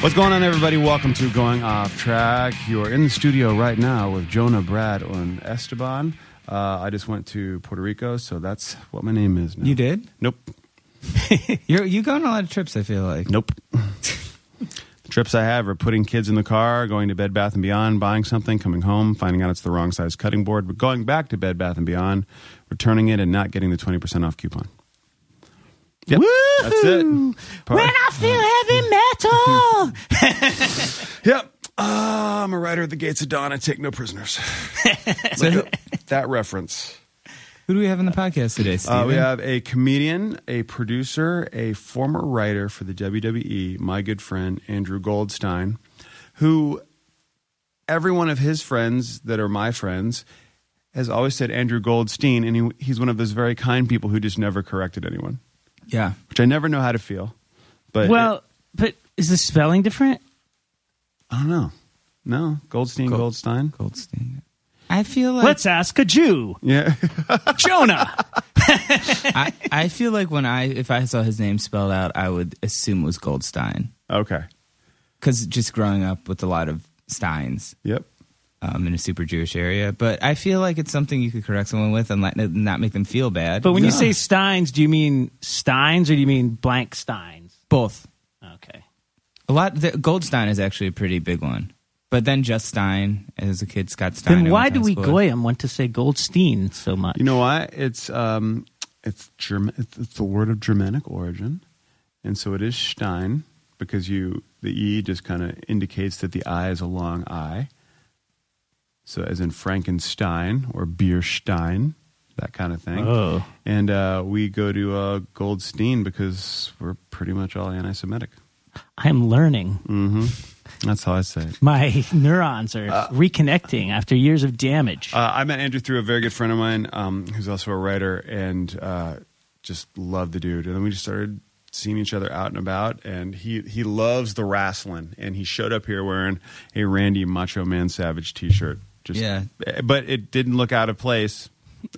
What's going on, everybody? Welcome to Going Off Track. You are in the studio right now with Jonah, Brad, and Esteban. Uh, I just went to Puerto Rico, so that's what my name is now. You did? Nope. You're, you go on a lot of trips, I feel like. Nope. trips I have are putting kids in the car, going to Bed Bath & Beyond, buying something, coming home, finding out it's the wrong size cutting board, but going back to Bed Bath & Beyond, returning it, and not getting the 20% off coupon. Yep, that's it. When I feel heavy metal. Yep. Uh, I'm a rider at the gates of dawn. I take no prisoners. That reference. Who do we have in the podcast today, Steven? Uh, we have a comedian, a producer, a former writer for the WWE, my good friend Andrew Goldstein, who every one of his friends that are my friends has always said Andrew Goldstein, and he, he's one of those very kind people who just never corrected anyone, yeah. which I never know how to feel. But Well, but is the spelling different? I don't know. No, Goldstein, Gold- Goldstein. Goldstein. I feel like Let's ask a Jew. Yeah. Jonah. I, I feel like when I if I saw his name spelled out, I would assume it was Goldstein okay. because just growing up with a lot of Steins Yep. um, in a super Jewish area. But I feel like it's something you could correct someone with and let, not make them feel bad. But when you No. say Steins, do you mean Steins or do you mean blank Steins? both, Okay. a lot. The, Goldstein is actually a pretty big one. But then just Stein as a kid, Scott Stein. Then why do we school with. goyim want to say Goldstein so much? You know why? It's um, it's German. It's, it's the word of Germanic origin, and so it is Stein because you the e just kind of indicates that the i is a long i. So, as in Frankenstein or Bierstein, that kind of thing. Oh. And uh, we go to uh, Goldstein because we're pretty much all anti-Semitic. I'm learning. hmm That's how I say it. My neurons are reconnecting after years of damage. Uh, I met Andrew through a very good friend of mine um, who's also a writer and uh, just loved the dude. And then we just started seeing each other out and about. And he, he loves the wrestling. And he showed up here wearing a Randy Macho Man Savage t shirt. Just, Yeah. But it didn't look out of place.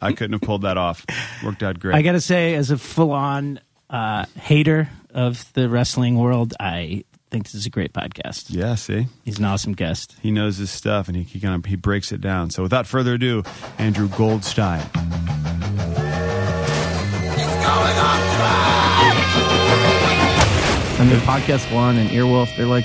I couldn't have pulled that off. Worked out great. I got to say, as a full on uh, hater of the wrestling world, I think this is a great podcast. yeah, see? He's an awesome guest. He knows his stuff and he, he kind of he breaks it down. So without further ado, Andrew Goldstein. I mean, Podcast One and Earwolf, they're like,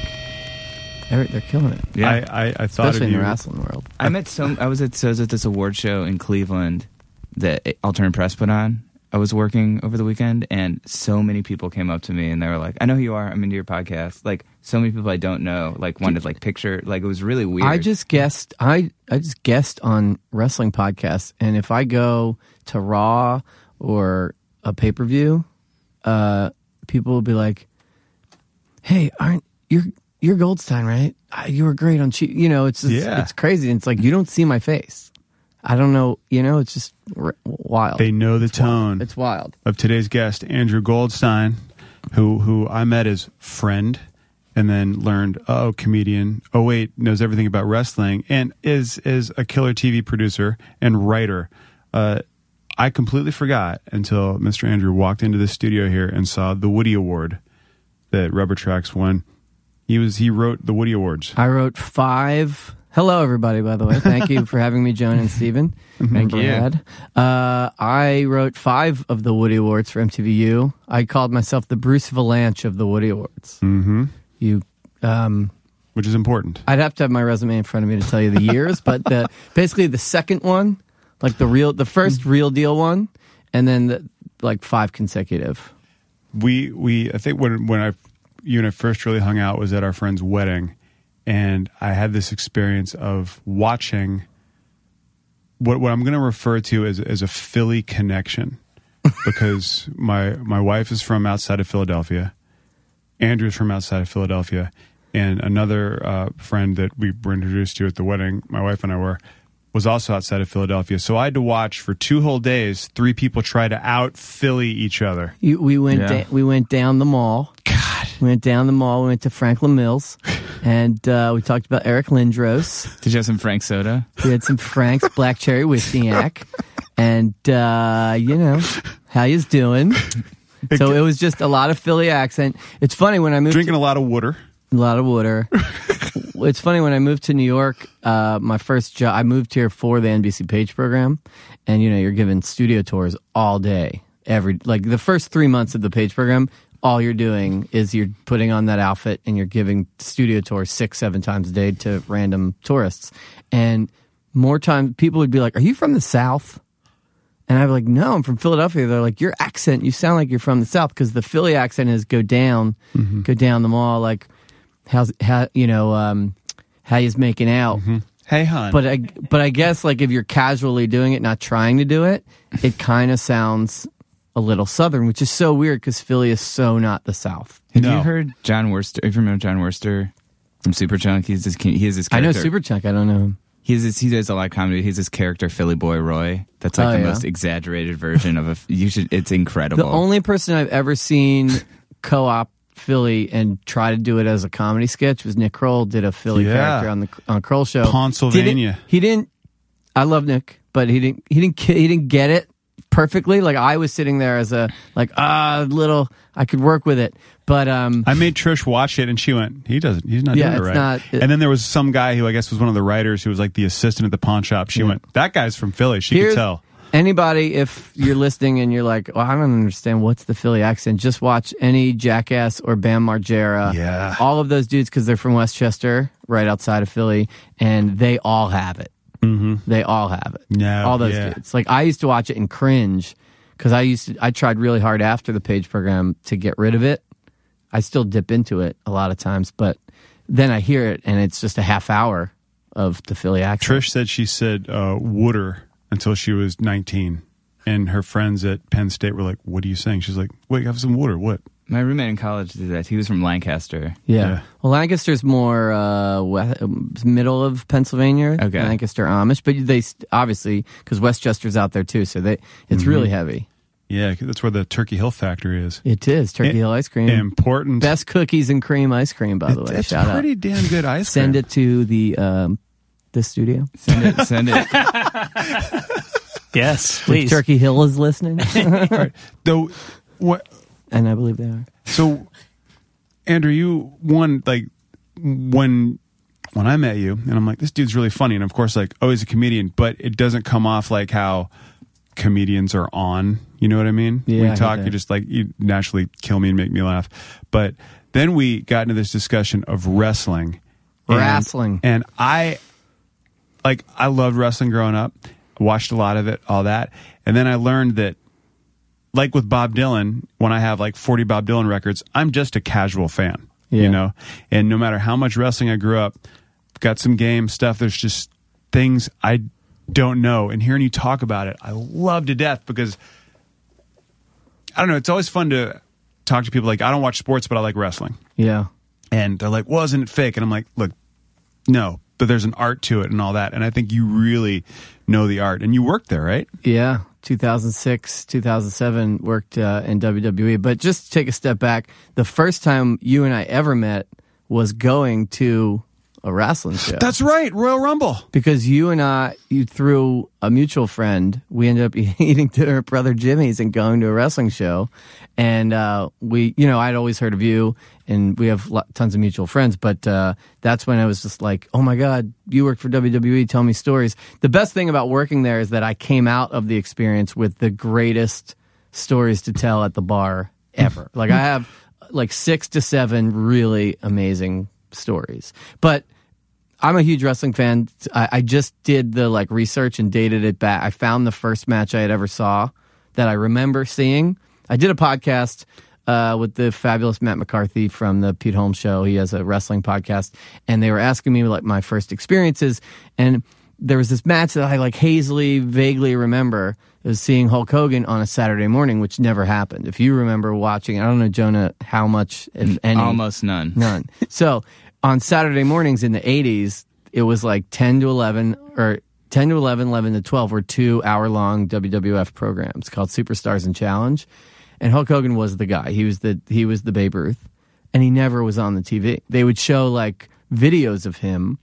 they're, they're killing it. Yeah. I, I, I thought Especially of in you. the wrestling world. I met some. I was at so I was at this award show in Cleveland that Alternate Press put on. I was working over the weekend, and so many people came up to me and they were like, "I know who you are. I'm into your podcast." Like so many people I don't know, like wanted like picture. Like it was really weird. I just guessed. I I just guessed on wrestling podcasts, and if I go to Raw or a pay per view, uh, people will be like, "Hey, aren't you're you're Goldstein, right? You were great on Cheat." You know, it's just, Yeah. it's crazy. It's like you don't see my face. I don't know. You know, it's just r- wild. They know the tone. it's wild. of today's guest, Andrew Goldstein, who who I met as friend, and then learned oh comedian. Oh wait, knows everything about wrestling, and is is a killer TV producer and writer. Uh, I completely forgot until Mr. Andrew walked into the studio here and saw the Woodie Award that Rubber Tracks won. He was he wrote the Woodie Awards. I wrote five. Hello, everybody. By the way, thank you for having me, Joan and Steven. Thank you. Brad. Uh, I wrote five of the Woodie Awards for MTVU. I called myself the Bruce Vilanch of the Woodie Awards. Mm-hmm. You, um, which is important. I'd have to have my resume in front of me to tell you the years, but the basically the second one, like the real, the first real deal one, and then the, like five consecutive. we we I think when when I you and I first really hung out was at our friend's wedding, and I had this experience of watching what what I'm going to refer to as as a Philly connection, because my my wife is from outside of Philadelphia, Andrew's from outside of Philadelphia, and another uh, friend that we were introduced to at the wedding, my wife and I were. Was also outside of Philadelphia, so I had to watch for two whole days three people try to out Philly each other. You, we went Yeah. da- we went down the mall. We went down the mall. We went to Franklin Mills, and uh, we talked about Eric Lindros. Did you have some Frank soda? We had some Frank's Black Cherry Wishniak, and uh, you know how you's doing. So it was just a lot of Philly accent. It's funny when I moved drinking a lot of water. a lot of water. it's funny when I moved to New York. Uh, my first job, I moved here for the NBC Page program, and you know you're given studio tours all day, every like the first three months of the Page program. All you're doing is you're putting on that outfit and you're giving studio tours six, seven times a day to random tourists. And more time, people would be like, "Are you from the South?" And I'd be like, no, I'm from Philadelphia. They're like, your accent, you sound like you're from the South because the Philly accent is go down, go down the mall, like, how's, how, you know, um, how he's making out. Hey, hon. But I, but I guess like if you're casually doing it, not trying to do it, it kind of sounds a little Southern, which is so weird because Philly is so not the South. Have No. you heard Jon Wurster? If you remember Jon Wurster from Superchunk, he's this, he has this I know character. Superchunk. I don't know him. He has this, he does a lot of comedy. He's this character Philly Boy Roy. That's like Oh, the yeah. most exaggerated version of a. You should. It's incredible. The only person I've ever seen co-op Philly and try to do it as a comedy sketch was Nick Kroll did a Philly Yeah. character on the on Kroll show. Pennsylvania. Didn't- he didn't. I love Nick, but he didn't. He didn't. He didn't get it perfectly. Like I was sitting there as a like ah little. I could work with it, but um. I made Trish watch it, and she went, "He doesn't. He's not Yeah, doing it right." not- it- and then there was some guy who I guess was one of the writers who was like the assistant at the pawn shop. She went, "That guy's from Philly." She Here's- could tell. Anybody, if you're listening and you're like, well, I don't understand what's the Philly accent, just watch any Jackass or Bam Margera. Yeah. All of those dudes, because they're from West Chester, right outside of Philly, and they all have it. Mm-hmm. They all have it. No, all those yeah. dudes. Like I used to watch it and cringe because I used to. I tried really hard after the page program to get rid of it. I still dip into it a lot of times, but then I hear it and it's just a half hour of the Philly accent. Trish said she said uh, "wooder" until she was nineteen, and her friends at Penn State were like, "What are you saying?" She's like, "Wait, have some water." What? My roommate in college did that. He was from Lancaster. Yeah. Yeah. Well, Lancaster's more uh, we- middle of Pennsylvania. Okay. Lancaster Amish, but they obviously because West Chester's out there too, so they it's Mm-hmm. really heavy. Yeah, that's where the Turkey Hill factory is. It is Turkey It- Hill ice cream. Important. Best cookies and cream ice cream, by the way. It's Shout pretty out. damn good ice Send cream. it to the um, the studio. Send it. Send it. Yes, If please. Turkey Hill is listening, Right. Though, what? And I believe they are. So, Andrew, you one like when when I met you, and I'm like, this dude's really funny, and of course, like, oh, he's a comedian, but it doesn't come off like how comedians are on. You know what I mean? Yeah, I we get talk, you just like you naturally kill me and make me laugh. But then we got into this discussion of wrestling, and- Wrestling. and I like I loved wrestling growing up. Watched a lot of it, all that, and then I learned that like with Bob Dylan, when I have like 40 Bob Dylan records, I'm just a casual fan, Yeah. you know? And no matter how much wrestling I grew up, got some game stuff, there's just things I don't know. And hearing you talk about it, I love to death because I don't know, it's always fun to talk to people like, I don't watch sports, but I like wrestling. Yeah. And they're like, well, isn't it fake? And I'm like, look, no, but there's an art to it and all that. And I think you really know the art. And you worked there, right? Yeah, 2006, 2007 worked uh, in WWE. But just to take a step back, the first time you and I ever met was going to a wrestling show. That's right, Royal Rumble. because you and I, you through a mutual friend, we ended up eating dinner at Brother Jimmy's and going to a wrestling show. And uh, we, you know, I'd always heard of you, and we have tons of mutual friends. But uh, that's when I was just like, oh my God, you work for WWE, tell me stories. The best thing about working there is that I came out of the experience with the greatest stories to tell at the bar ever. like, I have like six to seven really amazing stories. But I'm a huge wrestling fan. I, I just did the like research and dated it back. I found the first match I had ever saw that I remember seeing. I did a podcast uh, with the fabulous Matt McCarthy from the Pete Holmes Show. He has a wrestling podcast, and they were asking me like my first experiences. And there was this match that I like hazily, vaguely remember. It was seeing Hulk Hogan on a Saturday morning, which never happened. If you remember watching, I don't know, Jonah, how much, if any, Almost none. None. So on Saturday mornings in the 80s, it was like 10 to 11 or 10 to 11, 11 to 12 were two hour long WWF programs called Superstars and Challenge. And Hulk Hogan was the guy. He was the he was the Babe Ruth, and he never was on the TV. They would show like videos of him,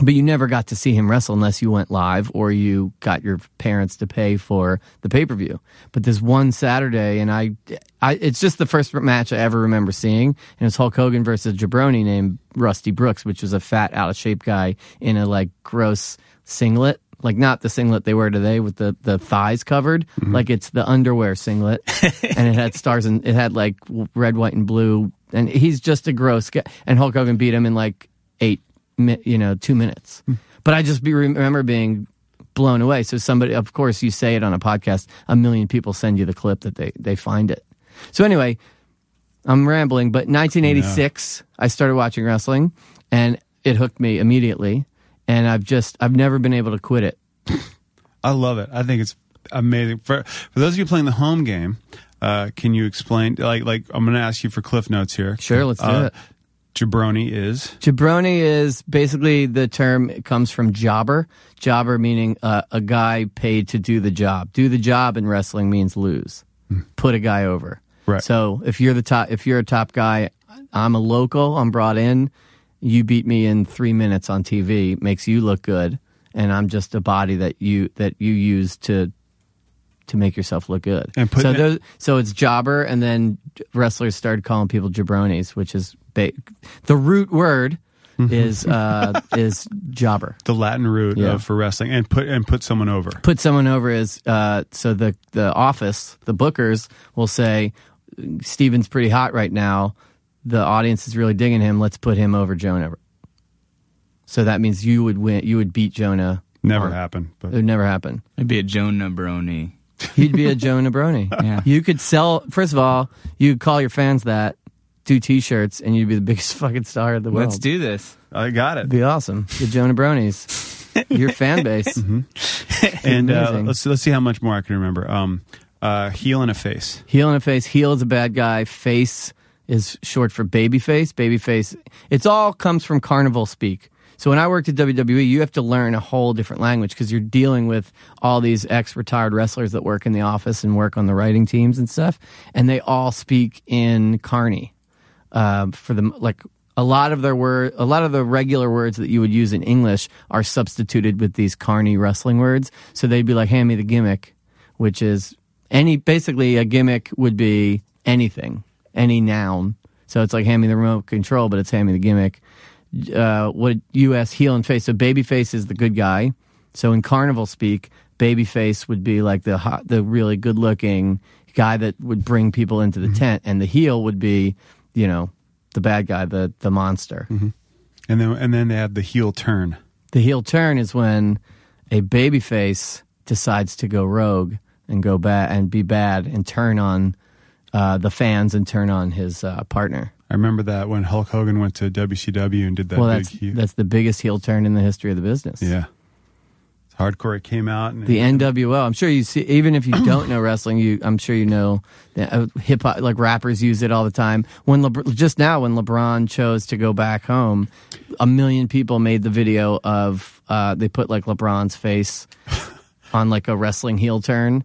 but you never got to see him wrestle unless you went live or you got your parents to pay for the pay per view. But this one Saturday, and I, I, it's just the first match I ever remember seeing, and it was Hulk Hogan versus a jabroni named Rusty Brooks, which was a fat, out of shape guy in a like gross singlet. Like not the singlet they wear today with the, the thighs covered, mm-hmm. like it's the underwear singlet, and it had stars and it had like red, white, and blue, and he's just a gross guy. And Hulk Hogan beat him in like eight you know, two minutes. But I just be, remember being blown away. So somebody, of course, you say it on a podcast, a million people send you the clip that they, they find it. So anyway, I'm rambling, but 1986, I started watching wrestling and it hooked me immediately. And I've just, I've never been able to quit it. I love it. I think it's amazing. For for those of you playing the home game, uh, can you explain? Like, like I'm going to ask you for cliff notes here. Sure, let's do Uh, it. Jabroni is Jabroni is basically the term, it comes from jobber. Jobber meaning uh, a guy paid to do the job. Do the job in wrestling means lose. Put a guy over. Right. So if you're the top, if you're a top guy, I'm a local, I'm brought in, you beat me in three minutes on TV, makes you look good, and I'm just a body that you, that you use to, to make yourself look good. And put- so those, so it's jobber, and then wrestlers started calling people jabronis, which is ba- the root word is uh, is jobber. the Latin root Yeah. of, for wrestling, and put and put someone over. Put someone over is uh, so the the office, the bookers will say Steven's pretty hot right now. The audience is really digging him. Let's put him over Jonah. So that means you would win. You would beat Jonah. Never on- happened. But It would never happen. I'd be a Jonah Brony. He'd be a Jonah Brony. Yeah. You could sell. First of all, you could call your fans that, do T-shirts, and you'd be the biggest fucking star in the world. Let's do this. I got it. It'd be awesome. The Jonah Bronies. Your fan base. And uh, let's let's see how much more I can remember. Um, uh, heel and a face. Heel in a face. Heel is a bad guy. Face is short for baby face. Baby face. It's all comes from carnival speak. So when I worked at WWE, you have to learn a whole different language because you're dealing with all these ex-retired wrestlers that work in the office and work on the writing teams and stuff, and they all speak in carny. Uh, for the like a lot of their word, a lot of the regular words that you would use in English are substituted with these carny wrestling words. So they'd be like, "Hand me the gimmick," which is any basically a gimmick would be anything, any noun. So it's like hand me the remote control, but it's hand me the gimmick. Uh, what U.S. heel and face? So babyface is the good guy. So in carnival speak, babyface would be like the hot, the really good looking guy that would bring people into the tent, and the heel would be, you know, the bad guy, the the monster. And then and then they have the heel turn. The heel turn is when a babyface decides to go rogue and go bad and be bad and turn on uh, the fans and turn on his uh, partner. I remember that when Hulk Hogan went to WCW and did that well, big that's heel. that's the biggest heel turn in the history of the business. yeah. Hardcore. It came out and The NWO. I'm sure you see, even if you don't know wrestling, you I'm sure you know uh, hip hop, like rappers use it all the time. When Lebr- just now, when LeBron chose to go back home, a million people made the video of uh, they put like LeBron's face on like a wrestling heel turn.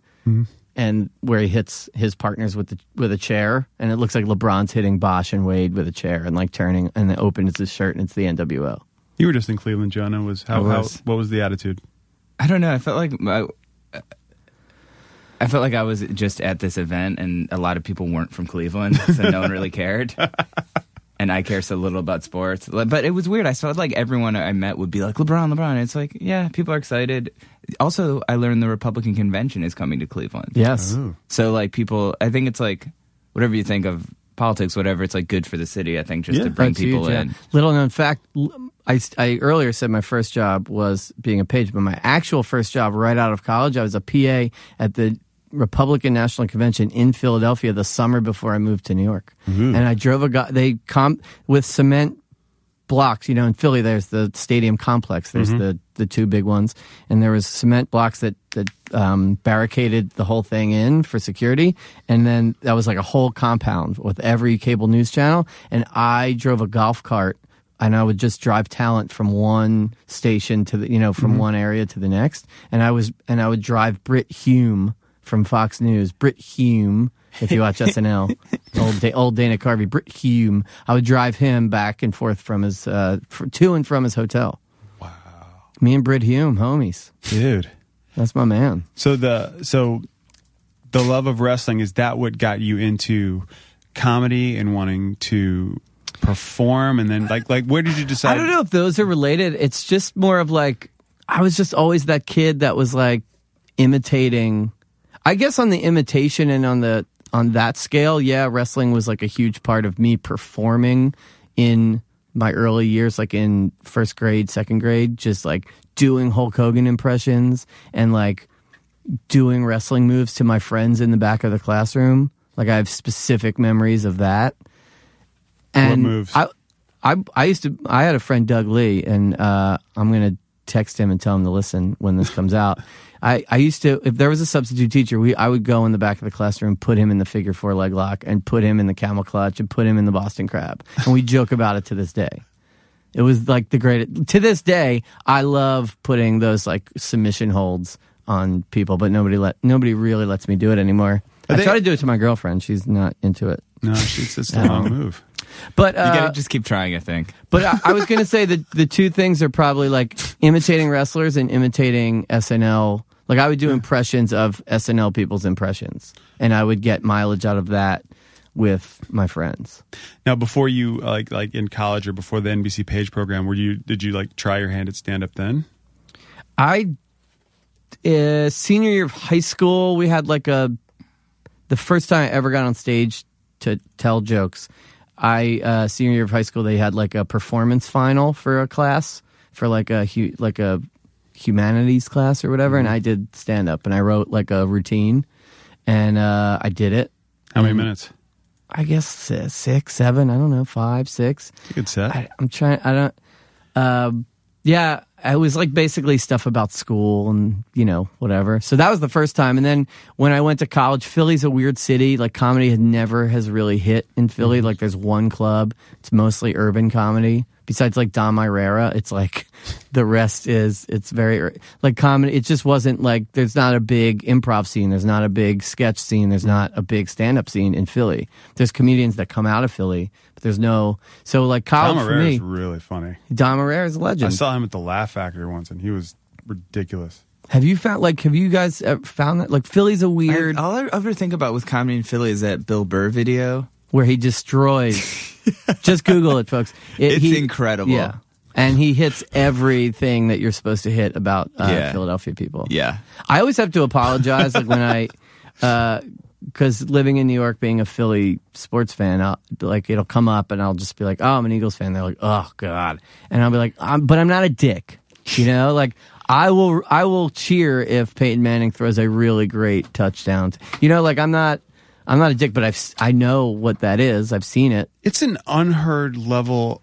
And where he hits his partners with the with a chair, and it looks like LeBron's hitting Bosh and Wade with a chair, and like turning, and then opens his shirt, and it's the NWO. You were just in Cleveland, Jonah. Was how, I how was. what was the attitude? I don't know. I felt like I, I felt like I was just at this event, and a lot of people weren't from Cleveland, so no one really cared. And I care so little about sports, but it was weird. I felt like everyone I met would be like LeBron, LeBron. It's like, yeah, people are excited. Also, I learned the Republican convention is coming to Cleveland. Yes. Oh. So like people, I think it's like whatever you think of politics, whatever. It's like good for the city. I think just Yeah. to bring people huge, yeah. in. Little known fact, l- I, I earlier said my first job was being a page, but my actual first job right out of college, I was a PA at the Republican National Convention in Philadelphia the summer before I moved to New York. And I drove a guy, they com with cement blocks. You know, in Philly, there's the stadium complex. There's the the two big ones, and there was cement blocks that that um, barricaded the whole thing in for security. And then that was like a whole compound with every cable news channel. And I drove a golf cart. And I would just drive talent from one station to the, you know, from one area to the next. And I was, and I would drive Brit Hume from Fox News. Brit Hume, if you watch SNL, old da- old Dana Carvey, Brit Hume. I would drive him back and forth from his uh, fr to and from his hotel. Wow. Me and Brit Hume, homies. Dude. That's my man. So the so the love of wrestling is that what got you into comedy and wanting to perform and then like like where did you decide I don't know if those are related. It's just more of like I was just always that kid that was like imitating. I guess on the imitation and on the on that scale, yeah, wrestling was like a huge part of me performing in my early years, like in first grade, second grade, just like doing Hulk Hogan impressions and like doing wrestling moves to my friends in the back of the classroom. Like I have specific memories of that. And moves? I, I, I used to. I had a friend Doug Lee, and uh, I'm gonna text him and tell him to listen when this comes out. I, I used to, if there was a substitute teacher, we I would go in the back of the classroom, put him in the figure four leg lock, and put him in the camel clutch, and put him in the Boston crab, and we joke about it to this day. It was like the greatest. To this day, I love putting those like submission holds on people, but nobody let nobody really lets me do it anymore. Are I they- try to do it to my girlfriend. She's not into it. No, she's just the wrong move. But You uh, gotta just keep trying. I think. but I, I was going to say that the two things are probably like imitating wrestlers and imitating SNL. Like I would do impressions of SNL people's impressions, and I would get mileage out of that with my friends. Now before you like like in college or before the NBC Page program, were you did you like try your hand at stand up then? I uh, senior year of high school, we had like a the first time I ever got on stage to tell jokes. I uh, senior year of high school, they had like a performance final for a class for like a hu- like a humanities class or whatever, and I did stand up and I wrote like a routine, and uh, I did it. How many minutes? I guess uh, six, seven, I don't know, five, six. Good set. I, I'm trying. I don't. Um, yeah, it was like basically stuff about school and you know whatever. So that was the first time, and then when I went to college, Philly's a weird city. Like comedy had never has really hit in Philly. Mm-hmm. Like there's one club. It's mostly urban comedy. Besides like Dom Irrera, it's like the rest is it's very like comedy. It just wasn't like there's not a big improv scene. There's not a big sketch scene. There's not a big stand up scene in Philly. There's comedians that come out of Philly, but there's no. So like Tom college for Herrera me. is really funny. Dom Irrera is a I legend. I saw him at the Laugh Factory once, and he was ridiculous. have you found like have you guys found that like Philly's a weird All I ever think about with comedy in Philly is that Bill Burr video. where he destroys. Just Google it, folks. It- It's he- incredible. Yeah, and he hits everything that you're supposed to hit about uh, Yeah. Philadelphia people. Yeah. I always have to apologize, like when I, because living in New York, being a Philly sports fan, I'll, like it'll come up and I'll just be like, "Oh, I'm an Eagles fan." They're like, "Oh God," and I'll be like, I'm, "But I'm not a dick," you know. Like I will, I will cheer if Peyton Manning throws a really great touchdown. You know, like I'm not, I'm not a dick, but I've, I know what that is. I've seen it. It's an unheard level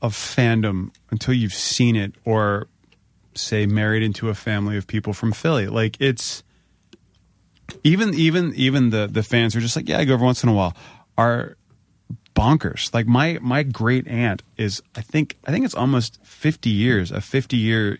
of fandom until you've seen it or say married into a family of people from Philly. Like it's even even even the the fans are just like, yeah, I go every once in a while are bonkers. Like my my great aunt is I think I think it's almost 50 years, a 50 year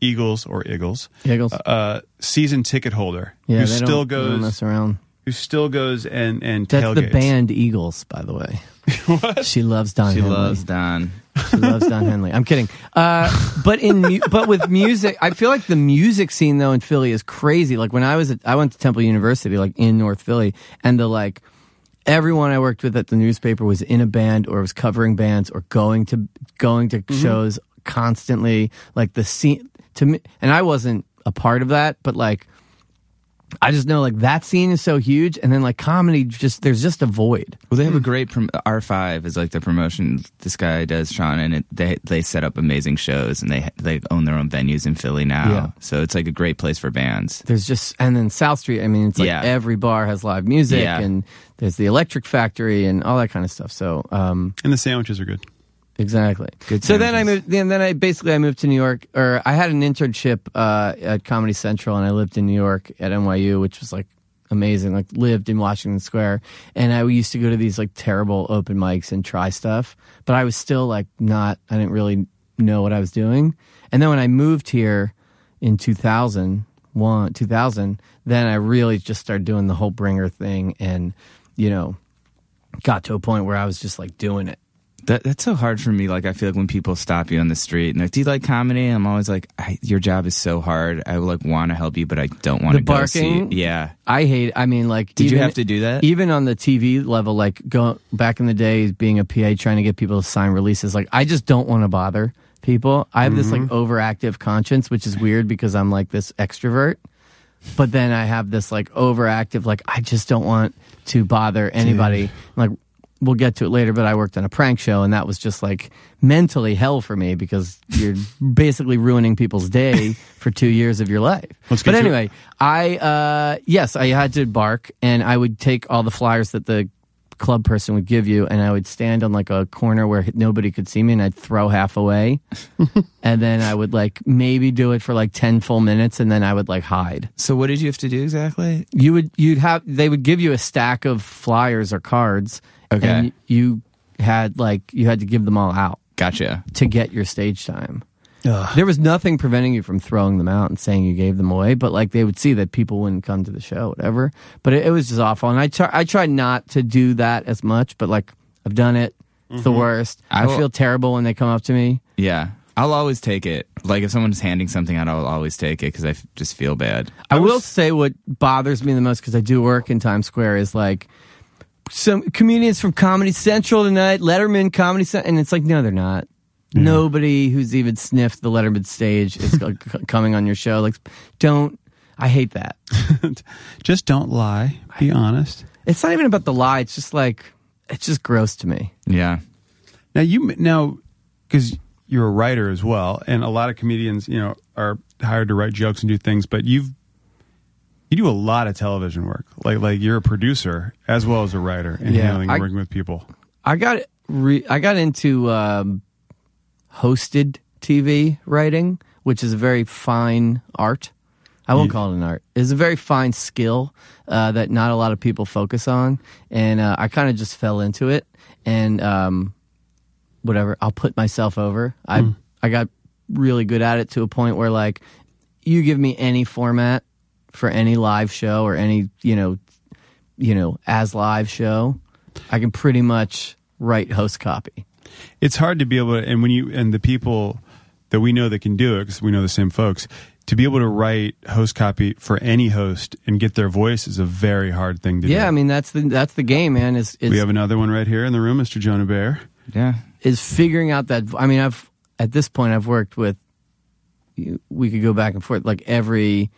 Eagles or Eagles Eagles. uh season ticket holder Yeah, who still don't, they don't goes around. Who still goes and and That's the band Eagles, by the way. She loves Don. She Henley. loves Don. She loves Don Henley. I'm kidding. Uh, but in mu- but with music, I feel like the music scene though in Philly is crazy. Like when I was at, I went to Temple University, like in North Philly, and the like everyone I worked with at the newspaper was in a band or was covering bands or going to going to shows constantly. Like the scene to me, and I wasn't a part of that, but like. I just know like that scene is so huge, and then like comedy, just there's just a void. Well, they have a great prom- R5 is like the promotion this guy does, Sean, and it, they they set up amazing shows and they they own their own venues in Philly now. Yeah. So it's like a great place for bands. There's just and then South Street. I mean, it's like Yeah. every bar has live music, Yeah. and there's the Electric Factory and all that kind of stuff. So, um, And the sandwiches are good. Exactly. Good so then I moved. Then, then I basically I moved to New York, or I had an internship uh, at Comedy Central, and I lived in New York at NYU, which was like amazing. Like lived in Washington Square, and I used to go to these like terrible open mics and try stuff, but I was still like not. I didn't really know what I was doing. And then when I moved here in 2001, 2000, then I really just started doing the whole bringer thing, and you know, got to a point where I was just like doing it. That that's so hard for me. Like I feel like when people stop you on the street and like, do you like comedy? I'm always like, I, your job is so hard. I like want to help you, but I don't want The to go see. barking? Yeah. I hate. I mean, like, Did you even- have to do that? Even on the TV level, like, go back in the days, being a PA, trying to get people to sign releases. Like, I just don't want to bother people. I have this like mm-hmm. overactive conscience, which is weird because I'm like this extrovert, but then I have this like overactive, like, I just don't want to bother anybody. Like, we'll get to it later, but I worked on a prank show, and that was just like mentally hell for me because you're basically ruining people's day for two years of your life. Let's but to it. anyway, I uh, yes, I had to bark, and I would take all the flyers that the club person would give you, and I would stand on like a corner where nobody could see me, and I'd throw half away, and then I would like maybe do it for like ten full minutes, and then I would like hide. So what did you have to do exactly? You would you'd have they would give you a stack of flyers or cards, Okay. and you had like you had to give them all out Gotcha. to get your stage time. There was nothing preventing you from throwing them out and saying you gave them away, but like they would see that people wouldn't come to the show, whatever. But it, it was just awful, and I try, I tried not to do that as much, but like I've done it. It's the mm-hmm. worst. I, I will- feel terrible when they come up to me. Yeah. I'll always take it. Like if someone's handing something out, I'll always take it because I f- just feel bad. I will say what bothers me the most because I do work in Times Square is like some comedians from Comedy Central tonight, Letterman Comedy Central, and it's like no, they're not. Nobody who's even sniffed the Letterman stage is c- c- coming on your show. Like, don't. I hate that. Just don't lie. Be honest. It's not even about the lie. It's just like it's just gross to me. Yeah. Now you now because you're a writer as well, and a lot of comedians, you know, are hired to write jokes and do things. But you've you do a lot of television work. Like like you're a producer as well as a writer and Yeah, handling and working with people. I got re- I got into um, hosted TV writing, which is a very fine art. I won't call it an art. It's a very fine skill uh, that not a lot of people focus on, and uh, I kind of just fell into it. And um, whatever, I'll put myself over. I I got really good at it to a point where like you give me any format for any live show or any you know you know as live show, I can pretty much write host copy. it's hard to be able to and when you and the people that we know that can do it because we know the same folks to be able to write host copy for any host and get their voice is a very hard thing to do Yeah, I mean that's the that's the game, man. Is is we have another one right here in the room mr Jonah Bayer Yeah. is figuring out that. I mean, I've at this point I've worked with. We could go back and forth like every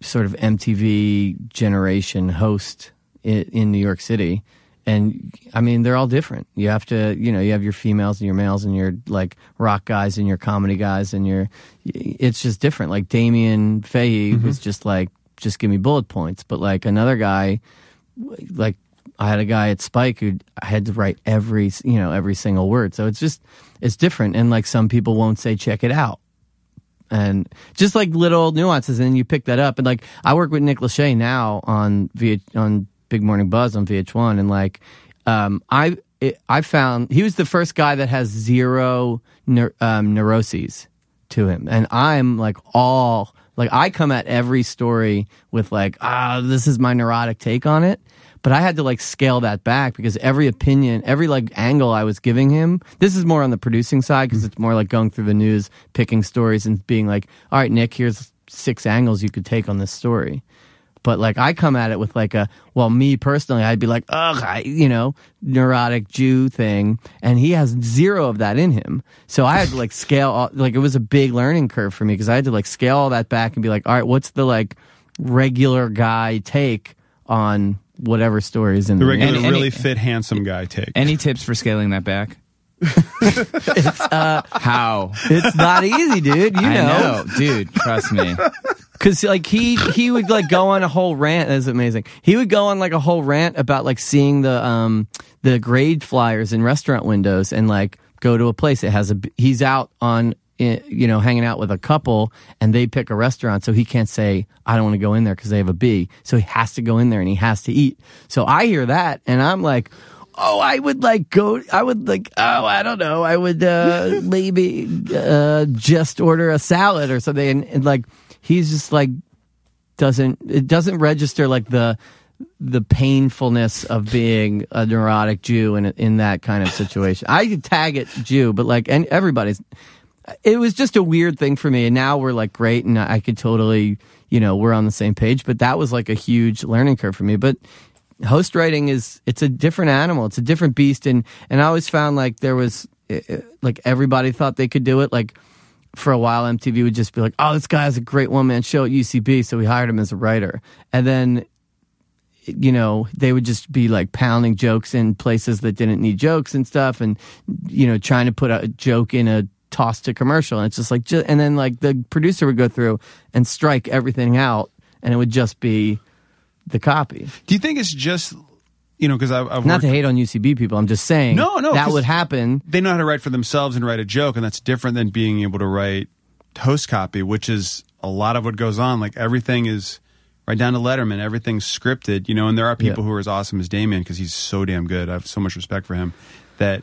sort of MTV generation host in, in New York City, and I mean they're all different. You have to, you know, you have your females and your males and your like rock guys and your comedy guys and your. It's just different. Like Damien Fahey mm-hmm. was just like, just give me bullet points, but like another guy like I had a guy at Spike who I had to write every you know every single word. So it's just it's different, and like some people won't say check it out, and just like little nuances, and you pick that up. And like I work with Nick Lachey now on V on Big Morning Buzz on VH1, and like um, I it, I found he was the first guy that has zero neur, um, neuroses to him, and I'm like all Like I come at every story with like, ah, this is my neurotic take on it. But I had to like scale that back because every opinion, every like angle I was giving him, this is more on the producing side because it's more like going through the news, picking stories and being like, all right, Nick, here's six angles you could take on this story. But like I come at it with like a well, me personally, I'd be like, ugh, I, you know, neurotic Jew thing, and he has zero of that in him. So I had to like scale, all, like it was a big learning curve for me because I had to like scale all that back and be like, all right, what's the like regular guy take on whatever story is in The the regular, And- and really fit, handsome guy take. Any tips for scaling that back? it's, uh, How? It's not easy, dude. You I know. know, dude. Trust me. Cause like he he would like go on a whole rant. That's amazing. He would go on like a whole rant about like seeing the um the grade flyers in restaurant windows and like go to a place that has a b- he's out on you know hanging out with a couple and they pick a restaurant so he can't say I don't want to go in there because they have a B so he has to go in there and he has to eat. So I hear that and I'm like. Oh, I would like go. I would like. Oh, I don't know. I would uh, maybe uh, just order a salad or something. And, and like, he's just like doesn't it doesn't register like the the painfulness of being a neurotic Jew in in that kind of situation. I could tag it Jew, but like and everybody's it was just a weird thing for me and now we're like great and I could totally, you know, we're on the same page, but that was like a huge learning curve for me. But host writing is it's a different animal. It's a different beast and and I always found like there was eh, eh, like everybody thought they could do it like for a while MTV would just be like, "Oh, this guy has a great one man show at UCB," so we hired him as a writer. And then you know, they would just be like pounding jokes in places that didn't need jokes and stuff and you know, trying to put a joke in a toss to commercial and it's just like ju- and then like the producer would go through and strike everything out and it would just be the copy. Do you think it's just, you know, because I've, I've Not to hate on UCB people, I'm just saying No, no, that would happen. they know how to write for themselves and write a joke, and that's different than being able to write host copy, which is a lot of what goes on. Like everything is right down to Letterman, everything's scripted, you know. And there are people Yeah. who are as awesome as Damien because he's so damn good. I have so much respect for him that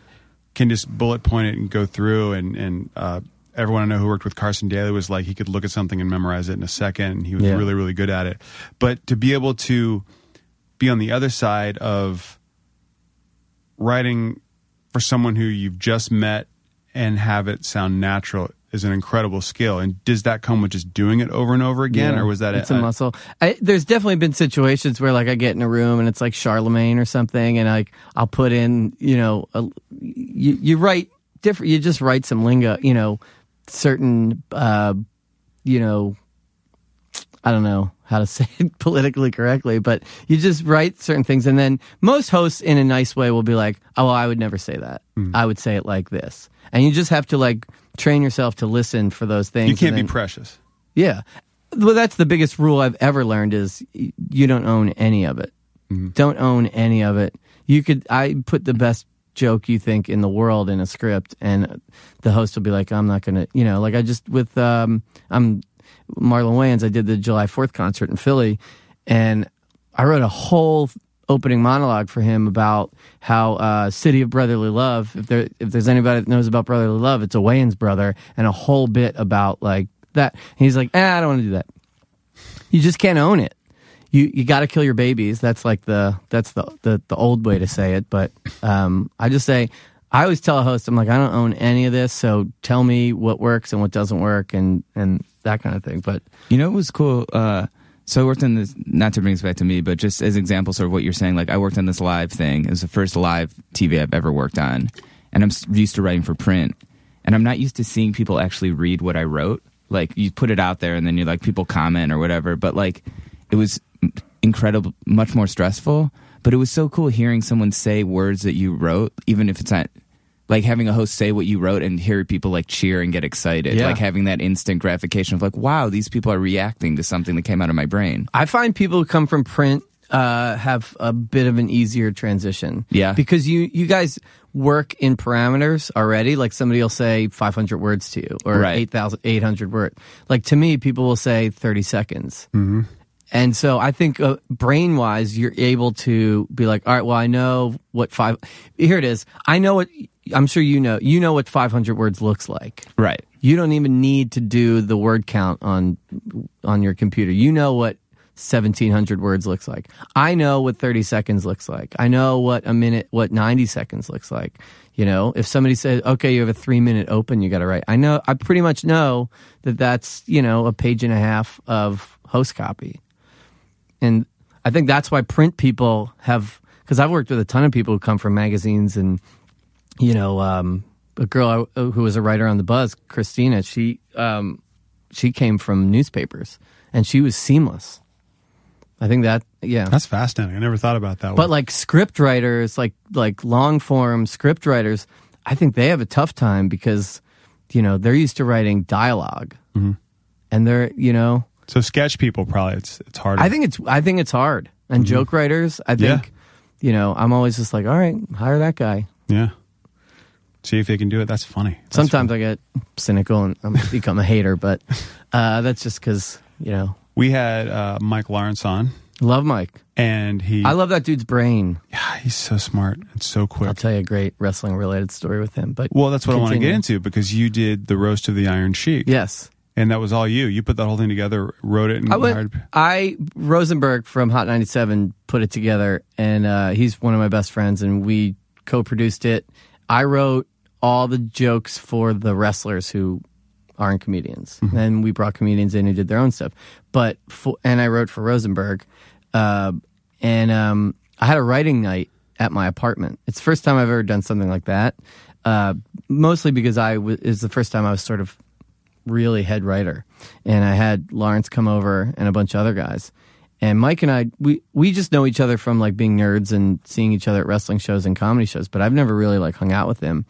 can just bullet point it and go through. And and uh, everyone I know who worked with Carson Daly was like he could look at something and memorize it in a second. And he was Yeah. really really good at it. But to be able to be on the other side of writing for someone who you've just met and have it sound natural is an incredible skill. And does that come with just doing it over and over again, Yeah, or was that it's a, muscle? I, there's definitely been situations where like I get in a room and it's like Charlemagne or something, and like I'll put in, you know, a, you you write different. You just write some lingo, you know, certain, uh, you know, I don't know how to say it politically correctly, but you just write certain things, and then most hosts in a nice way will be like, "Oh, well, I would never say that. I would say it like this," and you just have to like train yourself to listen for those things. You can't and be precious. yeah. Well, that's the biggest rule I've ever learned is you don't own any of it. Don't own any of it. You could, I put the best joke you think in the world in a script and the host will be like, I'm not going to, you know, like I just, with, um, I'm Marlon Wayans, I did the July 4th concert in Philly and I wrote a whole opening monologue for him about how uh, City of Brotherly Love. If there if there's anybody that knows about Brotherly Love, it's a Wayans brother, and a whole bit about like that. And he's like, eh, I don't want to do that. You just can't own it. You you got to kill your babies. That's like the that's the, the the old way to say it. But um, I just say. I always tell a host, I'm like, I don't own any of this, so tell me what works and what doesn't work, and and that kind of thing. But You know it was cool? Uh, so I worked on this, not to bring this back to me, but just as example, sort of what you're saying. Like I worked on this live thing. It was the first live TV I've ever worked on, and I'm used to writing for print, and I'm not used to seeing people actually read what I wrote. Like you put it out there, and then you like people comment or whatever. But like it was incredible, much more stressful. But it was so cool hearing someone say words that you wrote, even if it's not like having a host say what you wrote and hear people like cheer and get excited. Yeah. Like having that instant gratification of like, wow, these people are reacting to something that came out of my brain. I find people who come from print uh, have a bit of an easier transition. Yeah. because you you guys work in parameters already. Like somebody will say 500 words to you or Right. 8,800 words. Like to me, people will say 30 seconds. Mm-hmm. And so I think uh, brain wise, you're able to be like, all right, well, I know what five. Here it is. I know what. I'm sure you know. You know what 500 words looks like. Right. You don't even need to do the word count on on your computer. You know what 1700 words looks like. I know what 30 seconds looks like. I know what a minute, what 90 seconds looks like. You know, if somebody says, okay, you have a three minute open, you got to write. I know, I pretty much know that that's, you know, a page and a half of host copy. And I think that's why print people have, because I've worked with a ton of people who come from magazines and, you know, um, a girl I- who was a writer on the Buzz, Christina, she, um, she came from newspapers and she was seamless. I think that, yeah. That's fascinating. I never thought about that. One. But one. like script writers, like like long form script writers, I think they have a tough time because you know they're used to writing dialog and they're you know so sketch people probably it's it's harder. I think it's I think it's hard. And joke writers, I Yeah. think you know I'm always just like, all right, hire that guy. yeah. See if they can do it. That's funny. That's Sometimes I get cynical and I'm become a hater, but uh, that's just because you know we had uh, Mike Lawrence on, love Mike. and he I love that dude's brain. yeah, he's so smart and so quick. I'll tell you a great wrestling related story with him. But Well, that's what I want to get into because you did the roast of the Iron Sheik. Yes. And that was all you. You put that whole thing together, wrote it, and I went. hired- I Rosenberg from Hot 97 put it together, and uh, he's one of my best friends, and we co-produced it. I wrote all the jokes for the wrestlers who aren't comedians, and we brought comedians in who did their own stuff. But for, and I wrote for Rosenberg, uh, and um, I had a writing night at my apartment. It's the first time I've ever done something like that. Uh, mostly because I w- is the first time I was sort of really head writer. And I had Lawrence come over and a bunch of other guys. And Mike and I, we, we just know each other from like being nerds and seeing each other at wrestling shows and comedy shows, but I've never really like hung out with him.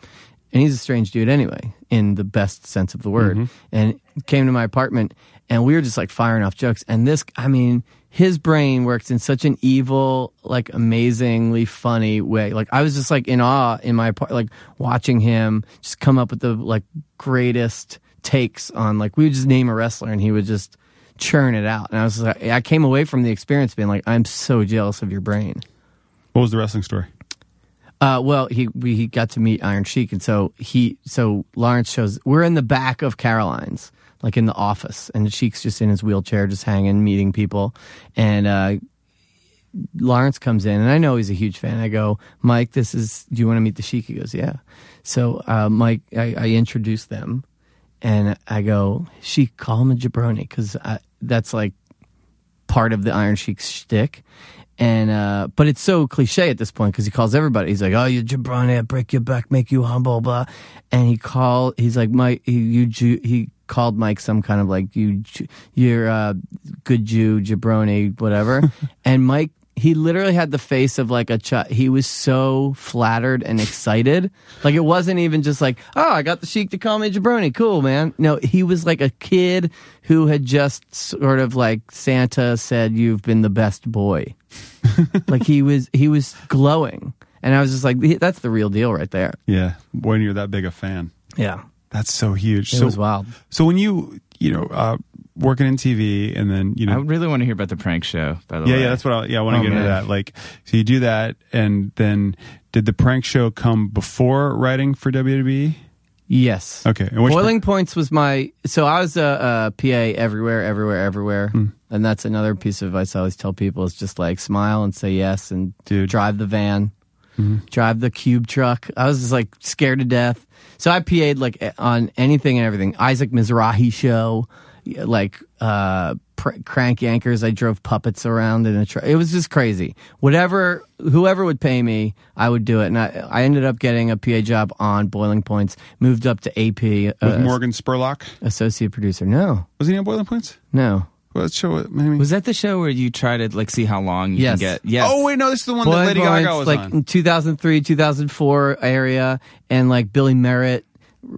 And he's a strange dude anyway, in the best sense of the word. Mm-hmm. And came to my apartment and we were just like firing off jokes. And this, I mean, his brain works in such an evil, like amazingly funny way. Like I was just like in awe in my apart, like watching him just come up with the like greatest takes on like we would just name a wrestler and he would just churn it out. And I was like, I came away from the experience being like, I'm so jealous of your brain. what was the wrestling story? Uh, well, he we, he got to meet Iron Sheik, and so he so Lawrence shows we're in the back of Caroline's, like in the office, and Sheik's just in his wheelchair, just hanging, meeting people, and uh, Lawrence comes in, and I know he's a huge fan. I go, Mike, this is. Do you want to meet the Sheik? He goes, Yeah. So uh, Mike, I, I introduce them, and I go, she call him a jabroni because that's like part of the Iron Sheik's shtick. And uh, but it's so cliche at this point because he calls everybody. He's like, "Oh, you jabroni, I break your back, make you humble, blah." And he call, he's like, "Mike, he, you Jew." He called Mike some kind of like you, you're a good Jew, jabroni, whatever. and Mike, he literally had the face of like a child. He was so flattered and excited. Like it wasn't even just like, "Oh, I got the sheik to call me jabroni, cool, man." No, he was like a kid who had just sort of like Santa said, "You've been the best boy." like he was he was glowing and i was just like that's the real deal right there Yeah, when you're that big a fan, yeah that's so huge. it so, was wild So when you you know uh, working in TV and then you know. I really want to hear about the prank show. By the yeah way, yeah that's what I, yeah I want to Oh, get into that. Like so you do that and then did the prank show come before writing for WWE? yes Okay, and which boiling points was my so i was a, a pa everywhere everywhere everywhere Hmm. and that's another piece of advice i always tell people is just like smile and say yes and Dude. Mm-hmm. drive the van drive the cube truck i was just like scared to death so i pa'd like on anything and everything isaac mizrahi show like uh pr- crank yankers i drove puppets around in a truck it was just crazy whatever whoever would pay me i would do it and i, I ended up getting a pa job on boiling points moved up to ap with uh, Morgan Spurlock associate producer no was he on Boiling Points? no Well, let's show it. Maybe. Was that the show where you try to like see how long you Yes. can get? Yes. Oh wait, no, this is the one that Boiling Lady Gaga Points, was like on. in 2003 2004 area and like billy merritt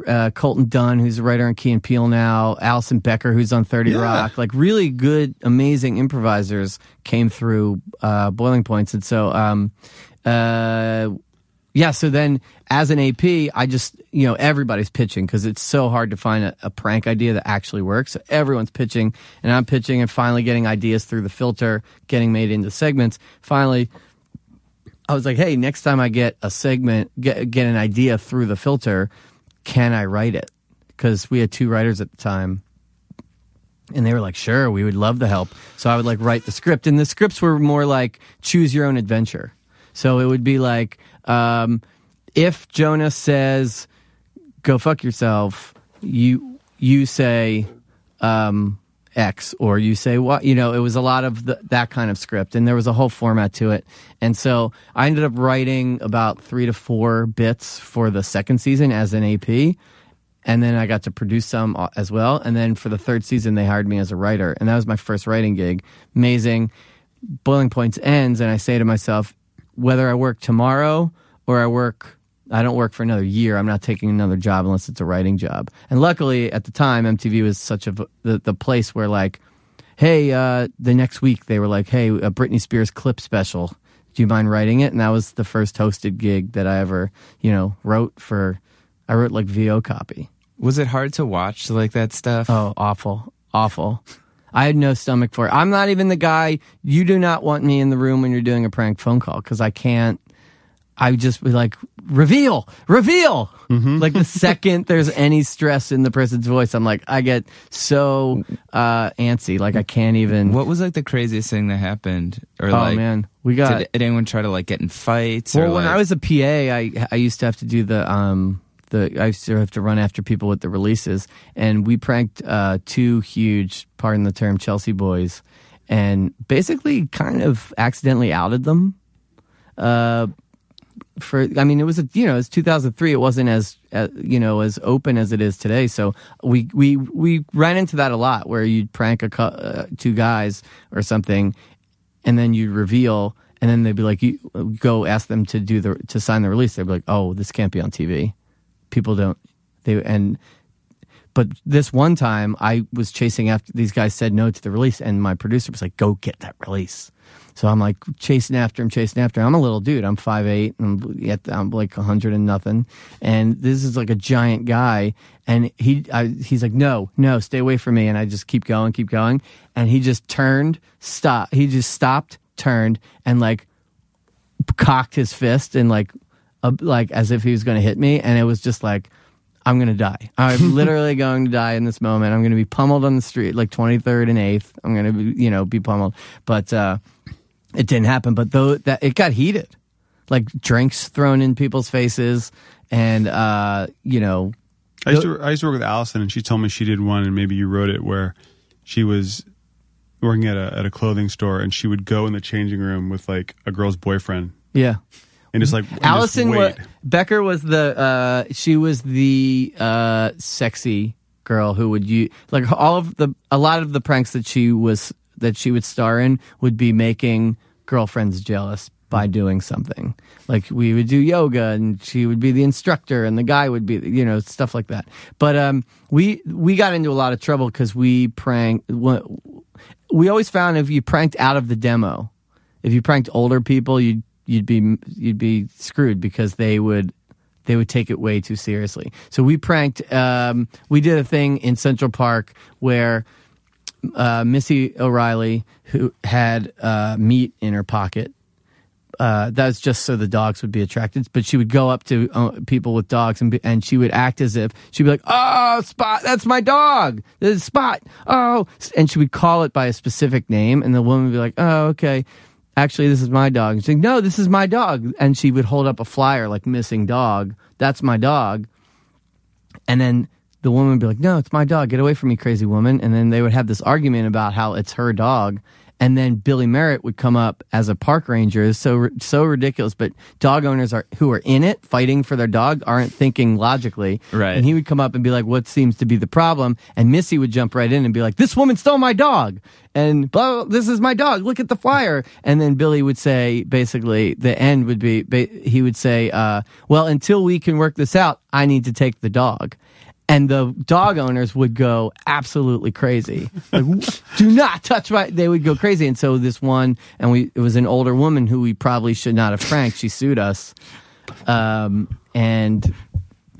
uh, Colton Dunn, who's a writer on Key and Peele now, Alison Becker, who's on 30 Yeah. Rock, like really good, amazing improvisers came through uh, Boiling Points. And so, um, uh, yeah, so then as an AP, I just, you know, everybody's pitching because it's so hard to find a, a prank idea that actually works. So everyone's pitching, and I'm pitching and finally getting ideas through the filter, getting made into segments. Finally, I was like, hey, next time I get a segment, get get an idea through the filter, can I write it? because we had two writers at the time. And they were like, sure, we would love the help. So I would like write the script. And the scripts were more like choose your own adventure. So it would be like, um, if Jonah says, go fuck yourself, you, you say, um, X or you say what you know it was a lot of the, that kind of script and there was a whole format to it. And so I ended up writing about three to four bits for the second season as an AP and then I got to produce some uh, as well. And then for the third season they hired me as a writer and that was my first writing gig. Amazing. Boiling points ends and I say to myself whether I work tomorrow or I work I don't work for another year. I'm not taking another job unless it's a writing job. And luckily, at the time, MTV was such a the, the place where like, hey, uh, the next week they were like, hey, a Britney Spears clip special. Do you mind writing it? And that was the first hosted gig that I ever, you know, wrote for. I wrote like VO copy. Was it hard to watch like that stuff? Oh, awful, awful. I had no stomach for it. I'm not even the guy. You do not want me in the room when you're doing a prank phone call because I can't. I would just be like, reveal, reveal. Like the second there's any stress in the person's voice, I'm like, I get so uh, antsy. Like I can't even. What was like the craziest thing that happened? Or oh like, man, we got. did, did anyone try to like get in fights? well, or, when like- I was a PA, I I used to have to do the um the I used to have to run after people with the releases, and we pranked uh, two huge, pardon the term, Chelsea boys, and basically kind of accidentally outed them. Uh, for I mean, it was a, you know it's 2003. It wasn't as uh, you know as open as it is today. So we we we ran into that a lot, where you'd prank a uh, two guys or something, and then you'd reveal, and then they'd be like, you go ask them to do the to sign the release. They'd be like, oh, this can't be on TV. People don't they and. But this one time, I was chasing after these guys said no to the release, and my producer was like, "Go get that release." So I'm like chasing after him, chasing after him. I'm a little dude. I'm 5'8", I'm, yet I'm like hundred and nothing, and this is like a giant guy. And he, I, he's like, "No, no, stay away from me." And I just keep going, keep going, and he just turned, stop. He just stopped, turned, and like cocked his fist and like, uh, like as if he was going to hit me, and it was just like. I'm going to die. I'm literally going to die in this moment. I'm going to be pummeled on the street, like 23rd and 8th. I'm going to be, you know, be pummeled. But uh, it didn't happen. But though that it got heated, like drinks thrown in people's faces, and uh, you know, I used to I used to work with Alison, and she told me she did one, and maybe you wrote it where she was working at a at a clothing store, and she would go in the changing room with like a girl's boyfriend, yeah. and it's like and Alison wa- Becker was the uh, she was the uh, sexy girl who would you like all of the a lot of the pranks that she was that she would star in would be making girlfriends jealous by doing something like we would do yoga and she would be the instructor and the guy would be you know stuff like that but um we we got into a lot of trouble because we prank we always found if you pranked out of the demo if you pranked older people, you'd you'd be you'd be screwed because they would they would take it way too seriously. So we pranked. Um, we did a thing in Central Park where uh, Missy O'Reilly, who had uh, meat in her pocket. Uh, that was just so the dogs would be attracted. But she would go up to uh, people with dogs and be, and she would act as if she'd be like, "Oh, Spot, that's my dog. This is Spot. Oh," and she would call it by a specific name, and the woman would be like, "Oh, okay." Actually, this is my dog. And she's like, no, this is my dog. And she would hold up a flyer like missing dog. That's my dog. And then the woman would be like, no, it's my dog. Get away from me, crazy woman. And then they would have this argument about how it's her dog. And then Billy Merritt would come up as a park ranger. It's so so ridiculous. But dog owners are who are in it fighting for their dog aren't thinking logically. Right. And he would come up and be like, "What seems to be the problem?" And Missy would jump right in and be like, "This woman stole my dog." And blah, blah, this is my dog. Look at the flyer. And then Billy would say, basically, the end would be, he would say, uh, well, until we can work this out, I need to take the dog. And the dog owners would go absolutely crazy. Like, do not touch my, they would go crazy. And so this one, and we, it was an older woman who we probably should not have pranked. She sued us. Um, and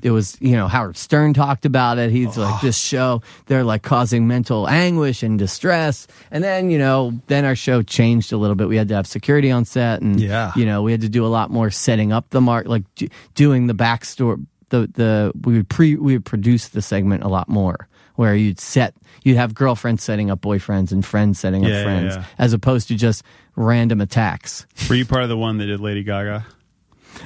it was, you know, Howard Stern talked about it. He's like, this show, they're like causing mental anguish and distress. And then, you know, then our show changed a little bit. We had to have security on set and, Yeah. you know, we had to do a lot more setting up the mark, like d- doing the backstory, the the we would pre we would produce the segment a lot more, where you'd set you'd have girlfriends setting up boyfriends and friends setting up Yeah, yeah, friends, yeah. as opposed to just random attacks. Were you part of the one that did Lady Gaga?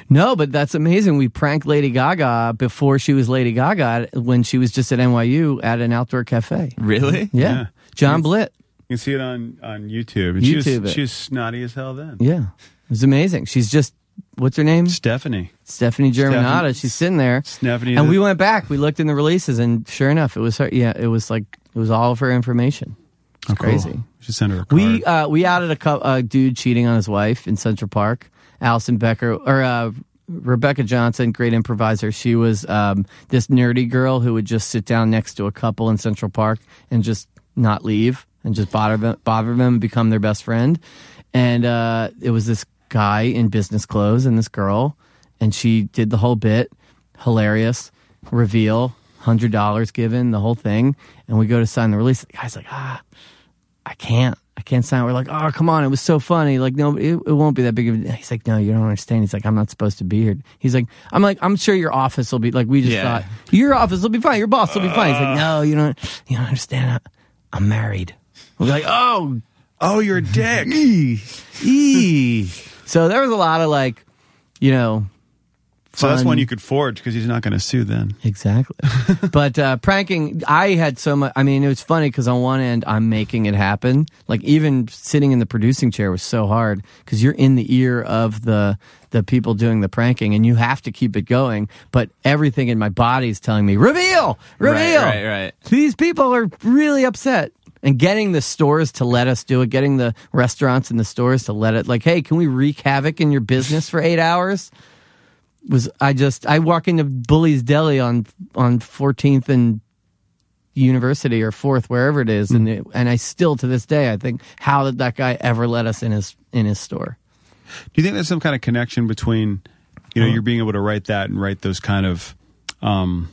No, but that's amazing. We pranked Lady Gaga before she was Lady Gaga when she was just at NYU at an outdoor cafe. Really? Yeah, Yeah. John Blitt. You can see it on on YouTube. And she YouTube was, it. she was snotty as hell then. Yeah, it was amazing. She's just what's her name? Stephanie. Stefani Germanotta. Stephanie- She's sitting there. Stephanie And we went back. We looked in the releases, and sure enough, it was her. Yeah, it was like it was all of her information. It's Oh, cool. crazy. Should send her a card. We uh, we outed a, cou- a dude cheating on his wife in Central Park. Alison Becker or uh, Rebecca Johnson, great improviser. She was um, this nerdy girl who would just sit down next to a couple in Central Park and just not leave and just bother them, bother them and become their best friend. And uh, it was this guy in business clothes and this girl, and she did the whole bit. Hilarious reveal, hundred dollars given, the whole thing. And we go to sign the release. The guy's like, ah. I can't. I can't sign. We're like, oh, come on. It was so funny. Like, no, it, it won't be that big of a He's like, no, you don't understand. He's like, I'm not supposed to be here. He's like, I'm like, I'm sure your office will be like, we just Yeah. thought your office will be fine. Your boss will be fine. He's like, no, you don't, you don't understand. I, I'm married. We're like, oh, oh, you're a dick. ee. So there was a lot of like, you know, so that's one you could forge because he's not going to sue then. Exactly. but uh, pranking, I had so much. I mean, it was funny because on one end, I'm making it happen. Like even sitting in the producing chair was so hard because you're in the ear of the the people doing the pranking, and you have to keep it going. But everything in my body is telling me, reveal, reveal. right, right. These people are really upset. And getting the stores to let us do it, getting the restaurants and the stores to let it, like, hey, can we wreak havoc in your business for eight hours? was I just I walk into Bully's Deli on on 14th and University or Fourth wherever it is, and it, and I still to this day I think how did that guy ever let us in his in his store? Do you think there's some kind of connection between, you know, you're being able to write that and write those kind of um,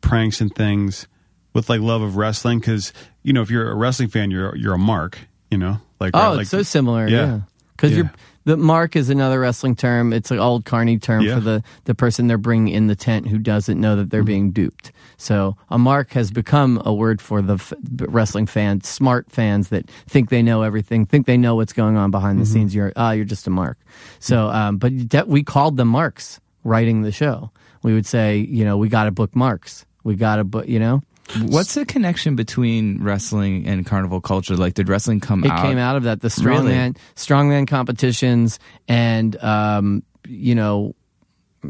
pranks and things with like love of wrestling? Because you know, if you're a wrestling fan, you're you're a mark. You know, like Oh, right, like- it's so similar, Yeah. yeah. Because Yeah. you're the mark is another wrestling term. It's an old carny term Yeah. for the the person they're bringing in the tent who doesn't know that Mm-hmm. they're being duped. So a mark has become a word for the f- wrestling fans, smart fans that think they know everything, think they know what's going on behind the Mm-hmm. scenes. You're ah, you're just a mark. So, um, but de- we called them marks writing the show. We would say, you know, we got to book marks. We got to book, you know. What's the connection between wrestling and carnival culture? Like, did wrestling come It out? came out of that the Really? strongman strongman competitions and um, you know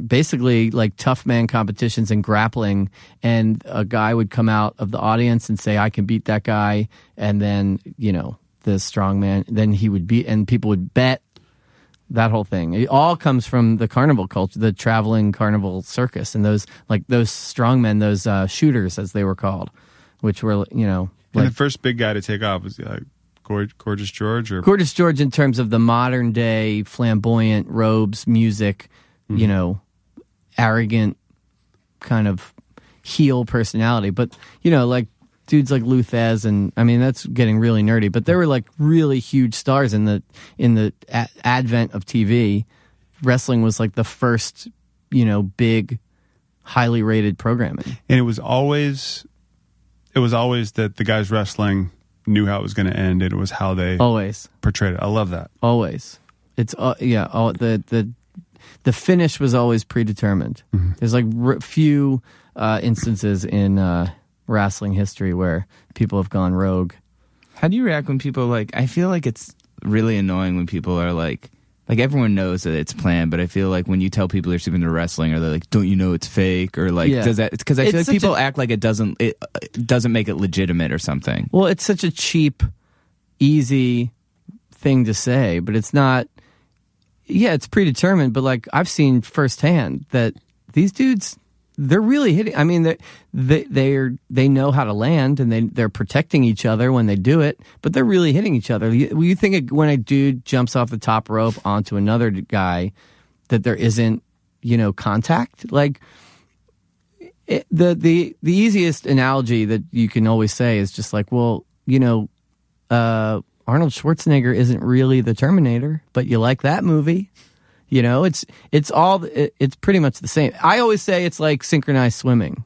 basically like tough man competitions and grappling and a guy would come out of the audience and say I can beat that guy and then you know the strongman then he would beat and people would bet that whole thing it all comes from the carnival culture the traveling carnival circus and those like those strongmen those uh, shooters as they were called which were you know And like the first big guy to take off was uh, Gorge, Gorgeous George, or Gorgeous George in terms of the modern day flamboyant robes, music, you know, arrogant kind of heel personality. But, you know, like dudes like Lou Thesz and I mean that's getting really nerdy, but there were like really huge stars in the in the a- advent of TV. Wrestling was like the first, you know, big highly rated programming. and it was always, it was always that the guys wrestling knew how it was going to end, and it was how they Always. portrayed it. I love that. always it's uh, yeah all, the the the finish was always predetermined there's like r- few uh, instances in uh, wrestling history where people have gone rogue How do you react when people like? I feel like it's really annoying when people are like, like everyone knows that it's planned, but I feel like when you tell people they're super into wrestling, or they're like, "Don't you know it's fake?" or like, Yeah. does that? Because I It's feel like such people a- act like it doesn't it, uh, doesn't make it legitimate or something. well it's such a cheap easy thing to say but it's not yeah it's predetermined but like i've seen firsthand that these dudes they're really hitting i mean they they they know how to land and they they're protecting each other when they do it but they're really hitting each other you, you think when a dude jumps off the top rope onto another guy that there isn't you know contact like it, the the the easiest analogy that you can always say is just like well you know uh Arnold Schwarzenegger isn't really the Terminator, but you like that movie. You know, it's it's all it's pretty much the same. I always say it's like synchronized swimming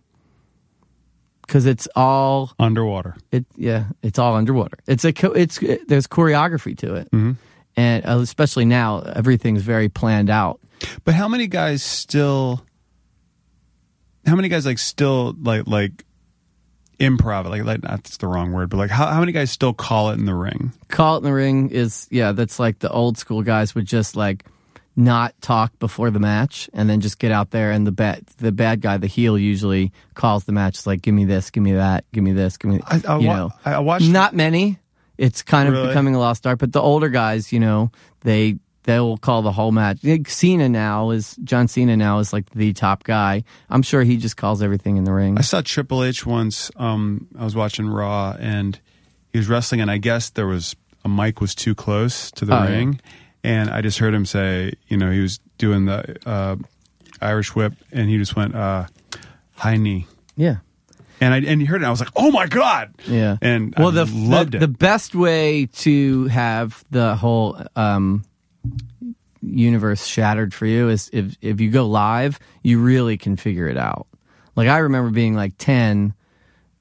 because it's all Underwater. it yeah it's all underwater. It's a co- it's there's choreography to it, Mm-hmm. and uh, especially now everything's very planned out. But how many guys still? How many guys like still like like improv? Like like that's the wrong word, but like how how many guys still call it in the ring? Call it in the ring is yeah that's like the old school guys would just like not talk before the match and then just get out there and the bad the bad guy the heel usually calls the match it's like give me this give me that give me this give me I, I, you wa- know I watched not many it's kind of Really? becoming a lost art but the older guys you know they they will call the whole match Cena now is John Cena now is like the top guy I'm sure he just calls everything in the ring I saw Triple H once. Um, I was watching Raw, and he was wrestling, and I guess there was a mic was too close to the Oh, yeah. And I just heard him say, you know, he was doing the uh, Irish whip, and he just went uh, high knee, yeah and I and he heard it. And I was like, oh my god, Yeah. and well, I the loved the, it. the best way to have the whole um, universe shattered for you is if if you go live, you really can figure it out. Like I remember being like ten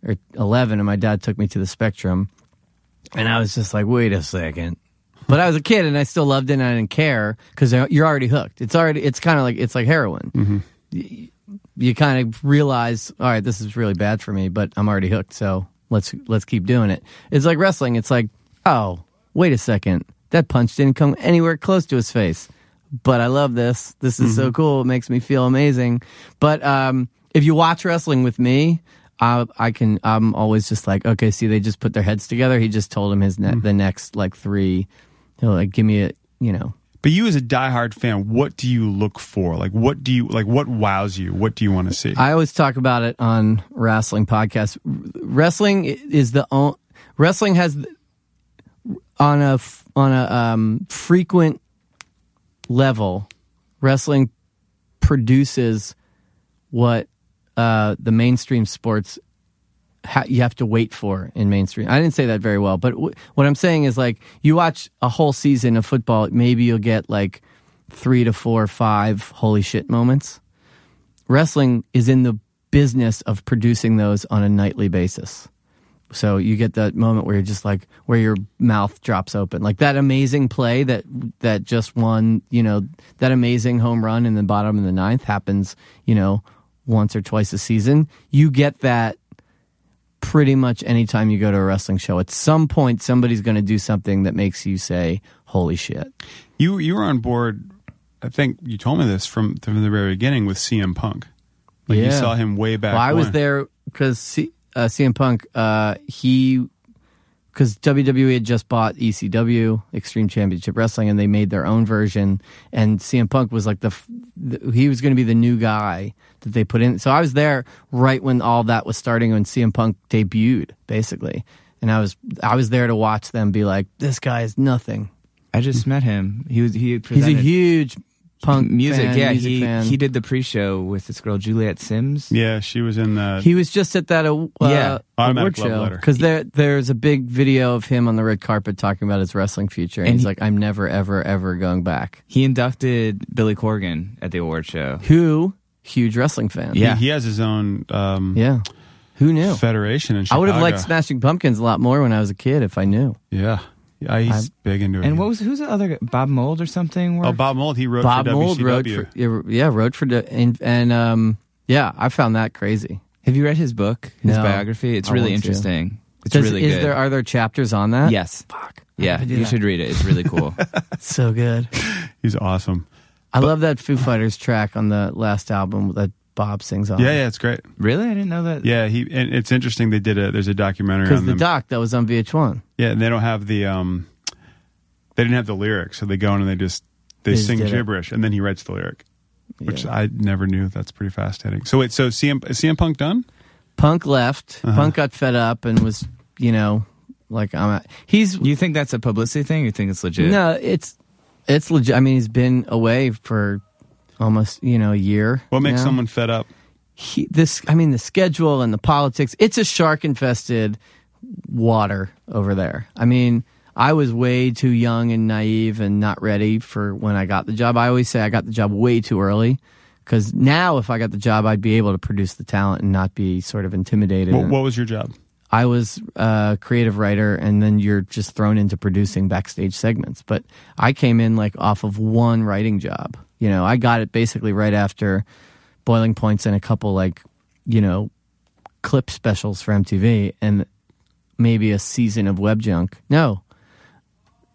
or eleven, and my dad took me to the Spectrum, and I was just like, wait a second. But I was a kid and I still loved it and I didn't care because you're already hooked. It's already it's kind of like it's like heroin. Mm-hmm. Y- You kind of realize, all right, this is really bad for me, but I'm already hooked. So let's let's keep doing it. It's like wrestling. It's like, oh, wait a second, that punch didn't come anywhere close to his face, but I love this. This is so mm-hmm. cool. It makes me feel amazing. But um, if you watch wrestling with me, I, I can. I'm always just like, okay, see, they just put their heads together. He just told him his ne- mm-hmm. the next like three. He'll like give me a, you know, But you, as a diehard fan, what do you look for? Like, what do you like? What wows you? What do you want to see? I always talk about it on wrestling podcasts. Wrestling is the on, wrestling has on a on a um, frequent level. Wrestling produces what uh, the mainstream sports ha- you have to wait for in mainstream. I didn't say that very well, but w- what I'm saying is like you watch a whole season of football, maybe you'll get like three to four, five holy shit moments wrestling is in the business of producing those on a nightly basis. So you get that moment where you're just like where your mouth drops open. Like that amazing play that that just won, you know, that amazing home run in the bottom of the ninth happens, you know, once or twice a season. You get that pretty much anytime you go to a wrestling show. At some point somebody's going to do something that makes you say, "Holy shit." you you were on board. I think you told me this from from the very beginning with CM Punk. Like you saw him way back. Well, I was there because C- uh, CM Punk, uh, he, because WWE had just bought ECW, Extreme Championship Wrestling, and they made their own version. And CM Punk was like the, the he was going to be the new guy that they put in. So I was there right when all that was starting when CM Punk debuted, basically. And I was I was there to watch them be like, this guy is nothing. I just met him. He was he He's a huge punk music. fan, yeah, music he fan. he did the pre-show with this girl Juliet Simms. Yeah, she was in the. He was just at that uh, Yeah. automatic award show because there there's a big video of him on the red carpet talking about his wrestling future, and, And he's he- like, "I'm never, ever, ever going back." He inducted Billy Corgan at the award show. Who huge wrestling fan? Yeah. he, has his own um, yeah. Who knew? federation in I would have liked Smashing Pumpkins a lot more when I was a kid if I knew. Yeah, yeah, he's I'm- big into it. And what was who's the other guy? Bob Mould or something? Oh, Bob Mould. He wrote for the Bob for Mould WCW. wrote for yeah, yeah wrote for the- and, and um yeah I found that crazy. Have you read his book, his No. biography? It's I really want to. interesting. It's Does- really is good. there are there chapters on that? yes. Fuck. Yeah, you that. should read it. It's really cool. So good. He's awesome. I love that Foo Fighters track on the last album that Bob sings on. Yeah, yeah, it's great. really? I didn't know that. Yeah, he and it's interesting. They did a there's a documentary Because on the them. doc that was on VH1. yeah, and they don't have the um, they didn't have the lyrics, so they go in and they just they, They just sing did it. gibberish, and then he writes the lyric, which Yeah. I never knew. That's pretty fascinating. So wait, so CM is CM Punk done? Punk left. Uh-huh. Punk got fed up and was, you know, like I'm. A, he's You think that's a publicity thing? You think it's legit? no, it's it's legit. I mean, he's been away for almost you know a year. What makes now. someone fed up? he, this? I mean, the schedule and the politics. It's a shark infested water over there. I mean, I was way too young and naive and not ready for when I got the job. I always say I got the job way too early because now if I got the job, I'd be able to produce the talent and not be sort of intimidated. What, what was your job? I was a creative writer, and then you're just thrown into producing backstage segments. But I came in like off of one writing job. You know, I got it basically right after Boiling Points and a couple like, you know, clip specials for MTV and maybe a season of Web Junk. No,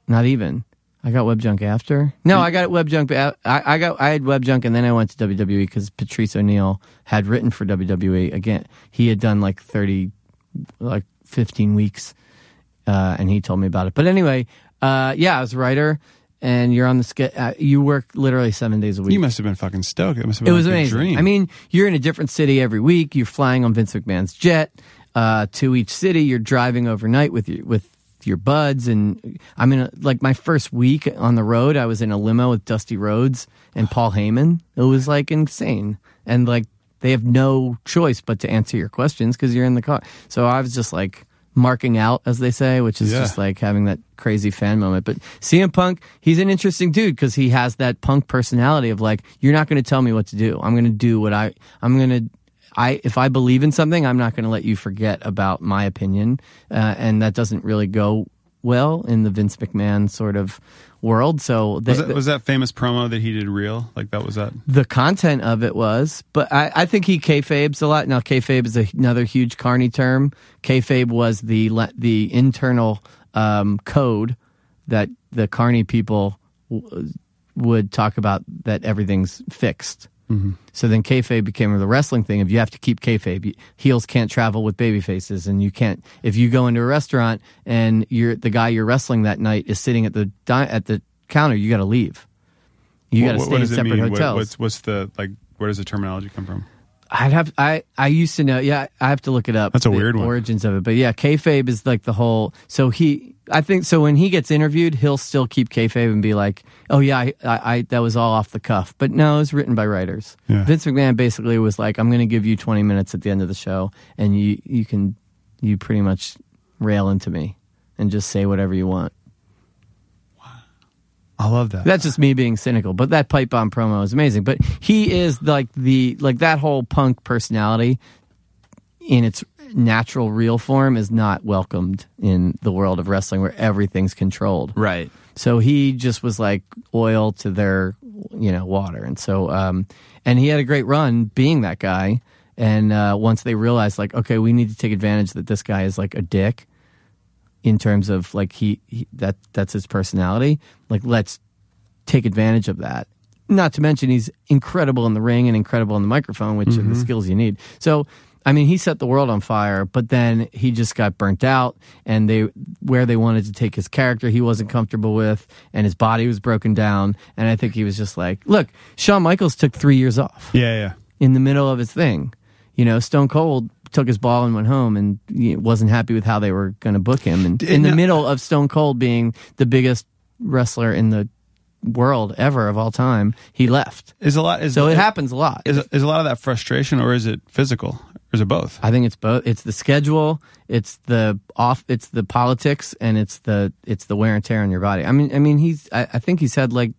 not even. I got Web Junk after. No, I got Web Junk. I, I got I had Web Junk, and then I went to WWE because Patrice O'Neal had written for WWE. Again, he had done like thirty, like fifteen weeks, uh, and he told me about it. But anyway, uh, yeah, I was a writer, and you're on the ske- uh, You work literally seven days a week. You must have been fucking stoked. It must have It been was like a amazing. dream. I mean, you're in a different city every week. You're flying on Vince McMahon's jet uh, to each city. You're driving overnight with your with your buds, and I mean like my first week on the road. I was in a limo with Dusty Rhodes and Paul Heyman. It was like insane, and like they have no choice but to answer your questions because you're in the car. So I was just like marking out, as they say, which is Yeah. just like having that crazy fan moment. But CM Punk, he's an interesting dude because he has that punk personality of like, you're not going to tell me what to do. I'm going to do what I, I'm going to, I, if I believe in something, I'm not going to let you forget about my opinion. Uh, and that doesn't really go well in the Vince McMahon sort of world. So was the, that, was that famous promo that he did real? Like that was that? the content of it was, but I, I think he kayfabes a lot. Now, kayfabe is a, another huge carny term. Kayfabe was the the internal um, code that the carny people w- would talk about that everything's fixed. Mm-hmm. So then kayfabe became the wrestling thing of you have to keep kayfabe. Heels can't travel with baby faces, and you can't. If you go into a restaurant and you're the guy you're wrestling that night is sitting at the di- at the counter, you got to leave. You got to stay what in separate mean? What- hotels. what's what's the like? Where does the terminology come from? I'd have I I used to know. Yeah, I have to look it up. That's a the weird one. Origins of it, but yeah, kayfabe is like the whole. So he, I think, so when he gets interviewed, he'll still keep kayfabe and be like, "Oh yeah, I, I, I that was all off the cuff." But no, it was written by writers. Yeah. Vince McMahon basically was like, "I'm going to give you 20 minutes at the end of the show, and you you can you pretty much rail into me and just say whatever you want." Wow, I love that. That's just me being cynical, but that pipe bomb promo is amazing. But he is like the like that whole punk personality in its natural real form is not welcomed in the world of wrestling where everything's controlled. Right. So he just was like oil to their, you know, water. And so, um, and he had a great run being that guy. And uh, once they realized, like, okay, we need to take advantage that this guy is like a dick in terms of like he, he that that's his personality. Like, let's take advantage of that. Not to mention he's incredible in the ring and incredible in the microphone, which are the skills you need. So, I mean, he set the world on fire, but then he just got burnt out, and they where they wanted to take his character, he wasn't comfortable with, and his body was broken down. And I think he was just like, look, Shawn Michaels took three years off yeah, yeah. in the middle of his thing. You know, Stone Cold took his ball and went home and wasn't happy with how they were going to book him. And in the middle of Stone Cold being the biggest wrestler in the world ever of all time, he left. Is a lot. Is, So it happens a lot. Is, is a lot of that frustration, or is it physical, or is it both? I think it's both. It's the schedule, it's the off, it's the politics, and it's the it's the wear and tear on your body. I mean, I mean, he's. I, I think he's had like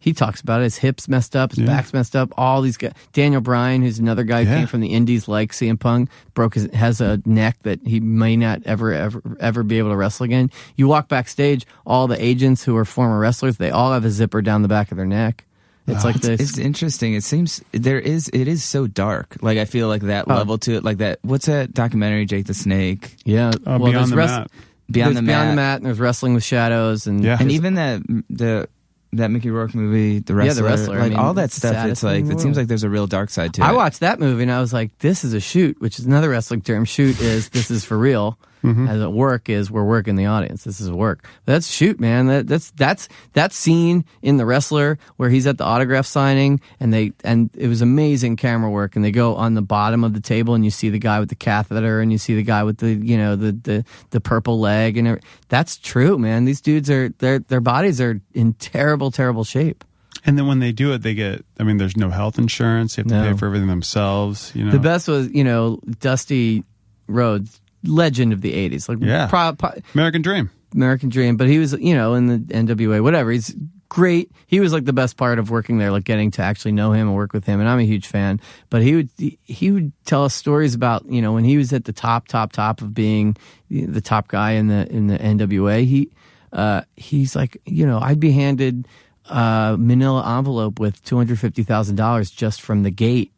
he talks about it. His hips messed up, his Yeah. back's messed up. All these guys. Daniel Bryan, who's another guy who Yeah. came from the Indies, like CM Punk, broke his has a neck that he may not ever ever ever be able to wrestle again. You walk backstage, all the agents who are former wrestlers, they all have a zipper down the back of their neck. It's like this. It's interesting. It seems there is. It is so dark. Like I feel like that Oh. level to it. Like that. What's that documentary? Jake the Snake. yeah, Oh, well, Beyond there's the wrest- Mat. Beyond there's the beyond mat. the mat, and there's wrestling with shadows, and Yeah. and even that the that Mickey Rourke movie, the Yeah, wrestler, The Wrestler. I like mean, all that stuff. It's like thing in the it seems like there's a real dark side to I it. I watched that movie and I was like, this is a shoot, which is another wrestling term. Shoot is this is for real. Mm-hmm. As a work is we're working the audience. This is work. That's shoot, man. That, that's that's that scene in the wrestler where he's at the autograph signing and they and it was amazing camera work and they go on the bottom of the table and you see the guy with the catheter and you see the guy with the you know the the, the purple leg and every- that's true, man. These dudes are their their bodies are in terrible terrible shape. And then when they do it, they get. I mean, there's no health insurance. They have to No. pay for everything themselves. You know, The best was, you know, Dusty Rhodes, legend of the '80s. Like, Yeah. pro- pro- American Dream. American Dream, but he was, you know, in the NWA, whatever. He's great. He was like the best part of working there, like getting to actually know him and work with him. And I'm a huge fan. But he would he would tell us stories about, you know, when he was at the top, top, top of being the top guy in the in the NWA. He uh, he's like, you know, I'd be handed a Manila envelope with two hundred fifty thousand dollars just from the gate,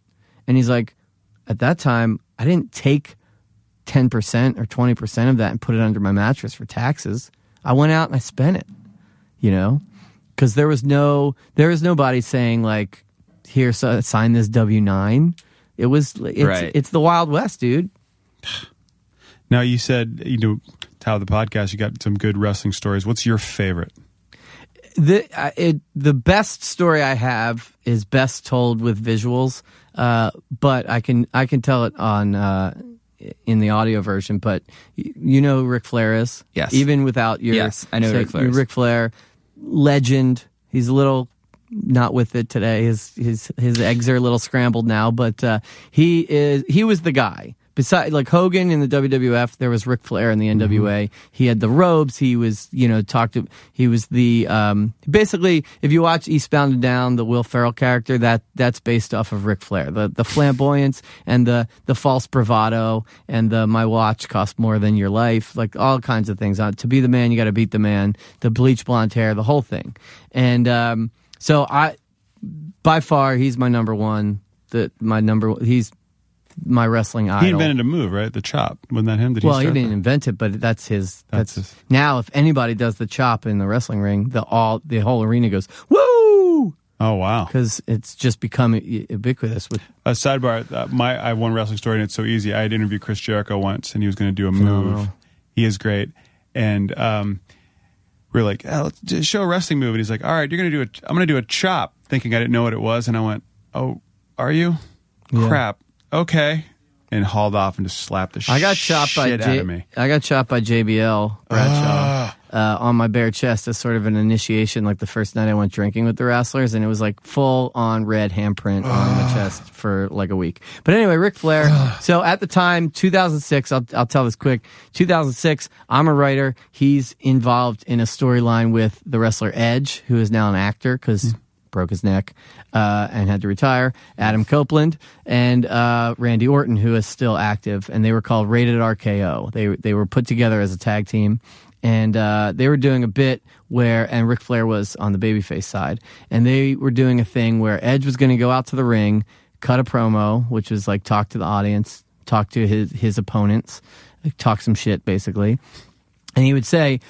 and he's like, at that time, I didn't take 10% or 20% of that and put it under my mattress for taxes. I went out and I spent it, you know, because there was no, there was nobody saying like, here, so, sign this W 9. It was, it's, Right. it's the Wild West, dude. Now you said you know, Tao the podcast. You got some good wrestling stories. What's your favorite? the uh, it, the best story I have is best told with visuals, uh, but I can I can tell it on uh, in the audio version. But you know who Ric Flair is, Yes. Even without your Yes, I know who Ric Flair is. Ric Flair, legend. He's a little not with it today. His his his eggs are a little scrambled now, but uh, he is he was the guy. Beside like Hogan in the WWF, there was Ric Flair in the NWA. He had the robes. He was you know talked to. He was the um, basically if you watch Eastbound and Down, the Will Ferrell character that that's based off of Ric Flair. The the flamboyance and the the false bravado and the my watch cost more than your life, like all kinds of things. Uh, to be the man, you got to beat the man. The bleach blonde hair, the whole thing. And um, so I, by far, he's my number one. The my number. He's my wrestling idol. He invented a move, right? The chop. Wasn't that him? Did he? well, he he didn't that? invent it, but that's his. That's That's, his- now. If anybody does the chop in the wrestling ring, the all the whole arena goes woo Oh wow. because it's just become ubiquitous. With A sidebar. Uh, my I have one wrestling story, and it's so easy. I had interviewed Chris Jericho once, and he was going to do a move. Phenomenal. He is great, and um, we are like, oh, let's just show a wrestling move, and he's like, all right, you're going to do a. I'm going to do a chop, thinking I didn't know what it was, and I went, oh, are you? Crap. Okay. And hauled off and just slapped the I got chopped by shit out J- of me. I got chopped by JBL Bradshaw ah. uh, on my bare chest as sort of an initiation, like the first night I went drinking with the wrestlers, and it was like full on red handprint on my ah. chest for like a week. But anyway, Ric Flair. Ah. so at the time, 2006, I'll I'll tell this quick. 2006, I'm a writer. He's involved in a storyline with the wrestler Edge, who is now an actor because hmm. Broke his neck uh, and had to retire. Adam Copeland and uh, Randy Orton, who is still active, and they were called Rated RKO. They they were put together as a tag team, and uh, they were doing a bit where and Ric Flair was on the babyface side, and they were doing a thing where Edge was going to go out to the ring, cut a promo, which was like talk to the audience, talk to his his opponents, talk some shit basically, and he would say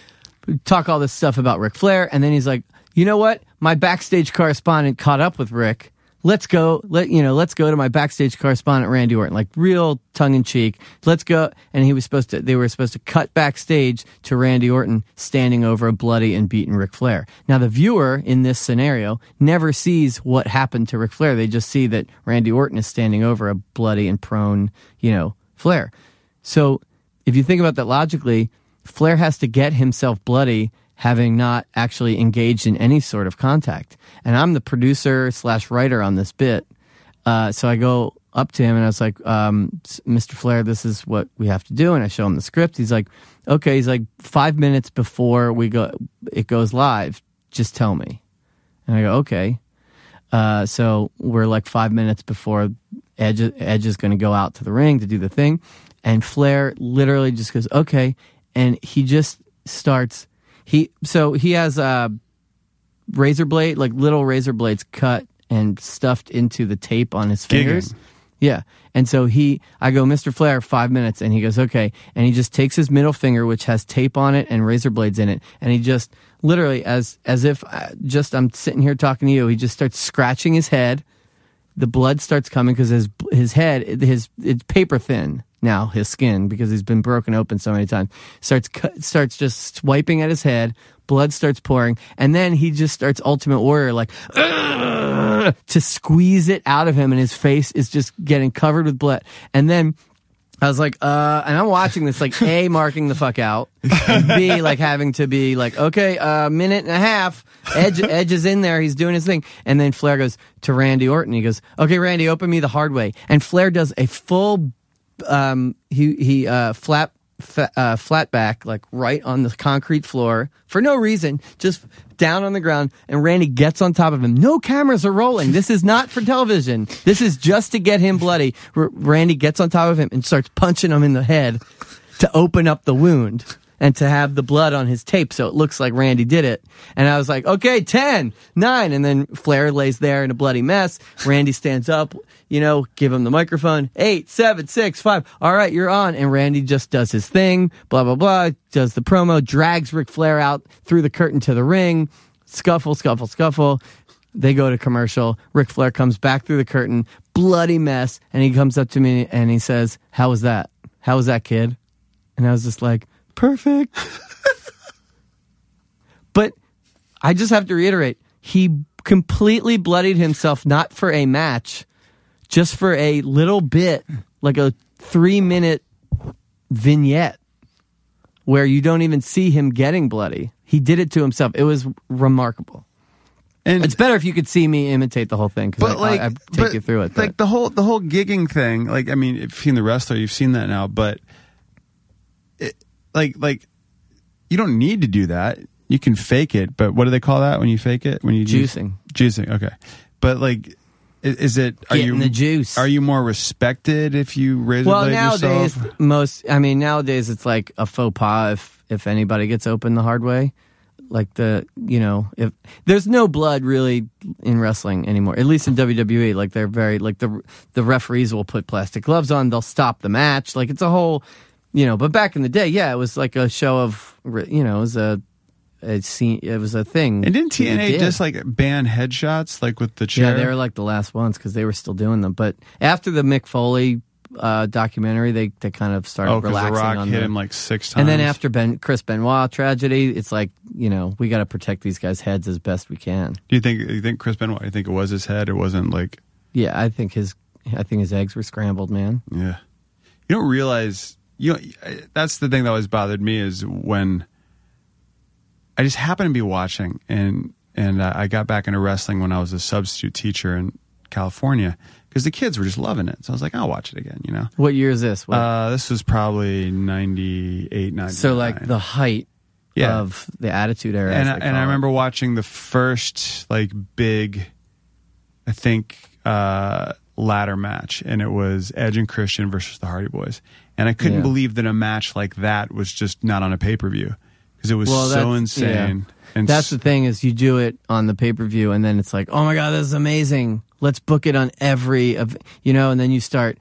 talk all this stuff about Ric Flair, and then he's like, you know what? My backstage correspondent caught up with Rick. Let's go. Let you know. Let's go to my backstage correspondent Randy Orton, like real tongue in cheek. Let's go. And he was supposed to. They were supposed to cut backstage to Randy Orton standing over a bloody and beaten Ric Flair. Now the viewer in this scenario never sees what happened to Ric Flair. They just see that Randy Orton is standing over a bloody and prone, you know, Flair. So if you think about that logically, Flair has to get himself bloody having not actually engaged in any sort of contact. And I'm the producer slash writer on this bit. Uh, so I go up to him and I was like, um, Mr. Flair, this is what we have to do. And I show him the script. He's like, okay. He's like, five minutes before we go, it goes live. Just tell me. And I go, okay. Uh, so we're like five minutes before Edge, Edge is going to go out to the ring to do the thing. And Flair literally just goes, okay. And he just starts, he, so he has a razor blade, like little razor blades cut and stuffed into the tape on his fingers. Yeah. And so he, I go, Mr. Flair, five minutes. And he goes, okay. And he just takes his middle finger, which has tape on it and razor blades in it. And he just literally, as, as if uh, just I'm sitting here talking to you, he just starts scratching his head. The blood starts coming because his, his head, his, it's paper thin now, his skin, because he's been broken open so many times. Starts, starts just swiping at his head. Blood starts pouring. And then he just starts Ultimate Warrior, like, to squeeze it out of him, and his face is just getting covered with blood. And then I was like, uh, and I'm watching this, like, A, marking the fuck out, B, like, having to be like, okay, a minute and a half. Edge, Edge is in there. He's doing his thing. And then Flair goes to Randy Orton. He goes, okay, Randy, open me the hard way. And Flair does a full, um, he, he, uh, flap, fa- uh, flat back, like right on the concrete floor for no reason, just down on the ground. And Randy gets on top of him. No cameras are rolling. This is not for television. This is just to get him bloody. R- Randy gets on top of him and starts punching him in the head to open up the wound and to have the blood on his tape so it looks like Randy did it. And I was like, okay, 10, 9. And then Flair lays there in a bloody mess. Randy stands up, you know, give him the microphone. Eight, seven, six, five. All right, you're on. And Randy just does his thing, blah, blah, blah, does the promo, drags Ric Flair out through the curtain to the ring, scuffle, scuffle, scuffle. They go to commercial. Ric Flair comes back through the curtain, bloody mess. And he comes up to me and he says, How was that? How was that, kid? And I was just like, perfect. but I just have to reiterate, he completely bloodied himself not for a match, just for a little bit, like a three minute vignette where you don't even see him getting bloody. He did it to himself. It was remarkable. And It's better if you could see me imitate the whole thing because but I, like I, I take but, you through it. Like the whole the whole gigging thing. Like I mean, if you've seen the wrestler, you've seen that now. But it, like like you don't need to do that. You can fake it. But what do they call that when you fake it? When you Juicing. juicing. Okay, but like. i- Is it? Are Getting you the juice. Are you more respected if you razor well nowadays yourself? most i mean nowadays it's like a faux pas if if anybody gets open the hard way like the you know if there's no blood really in wrestling anymore at least in wwe like they're very like the the referees will put plastic gloves on they'll stop the match like it's a whole you know but back in the day yeah it was like a show of you know it was a a scene it was a thing And didn't TNA did. just like ban headshots like with the chair? Yeah, they were like the last ones because they were still doing them. But after the Mick Foley uh, documentary, they they kind of started oh, relaxing the Rock on hit the, him like six times. And then after Ben Chris Benoit tragedy, it's like you know we got to protect these guys' heads as best we can. do you think you think Chris Benoit? You think it was his head? It wasn't like Yeah, I think his I think his eggs were scrambled, man. Yeah. You don't realize, you know, that's the thing that always bothered me is when I just happened to be watching and, and uh, I got back into wrestling when I was a substitute teacher in California because the kids were just loving it. So I was like, I'll watch it again, you know? What year is this? Uh, this was probably 98, 99. so like the height Yeah. of the Attitude Era, and I, and I remember watching the first like big, I think uh, ladder match, and it was Edge and Christian versus the Hardy Boys, and I couldn't Yeah. believe that a match like that was just not on a pay per view because it was Well, so insane. yeah. And That's s- the thing is you do it on the pay per view and then it's like, oh my god, this is amazing. Let's book it on every, of you know, and then you start.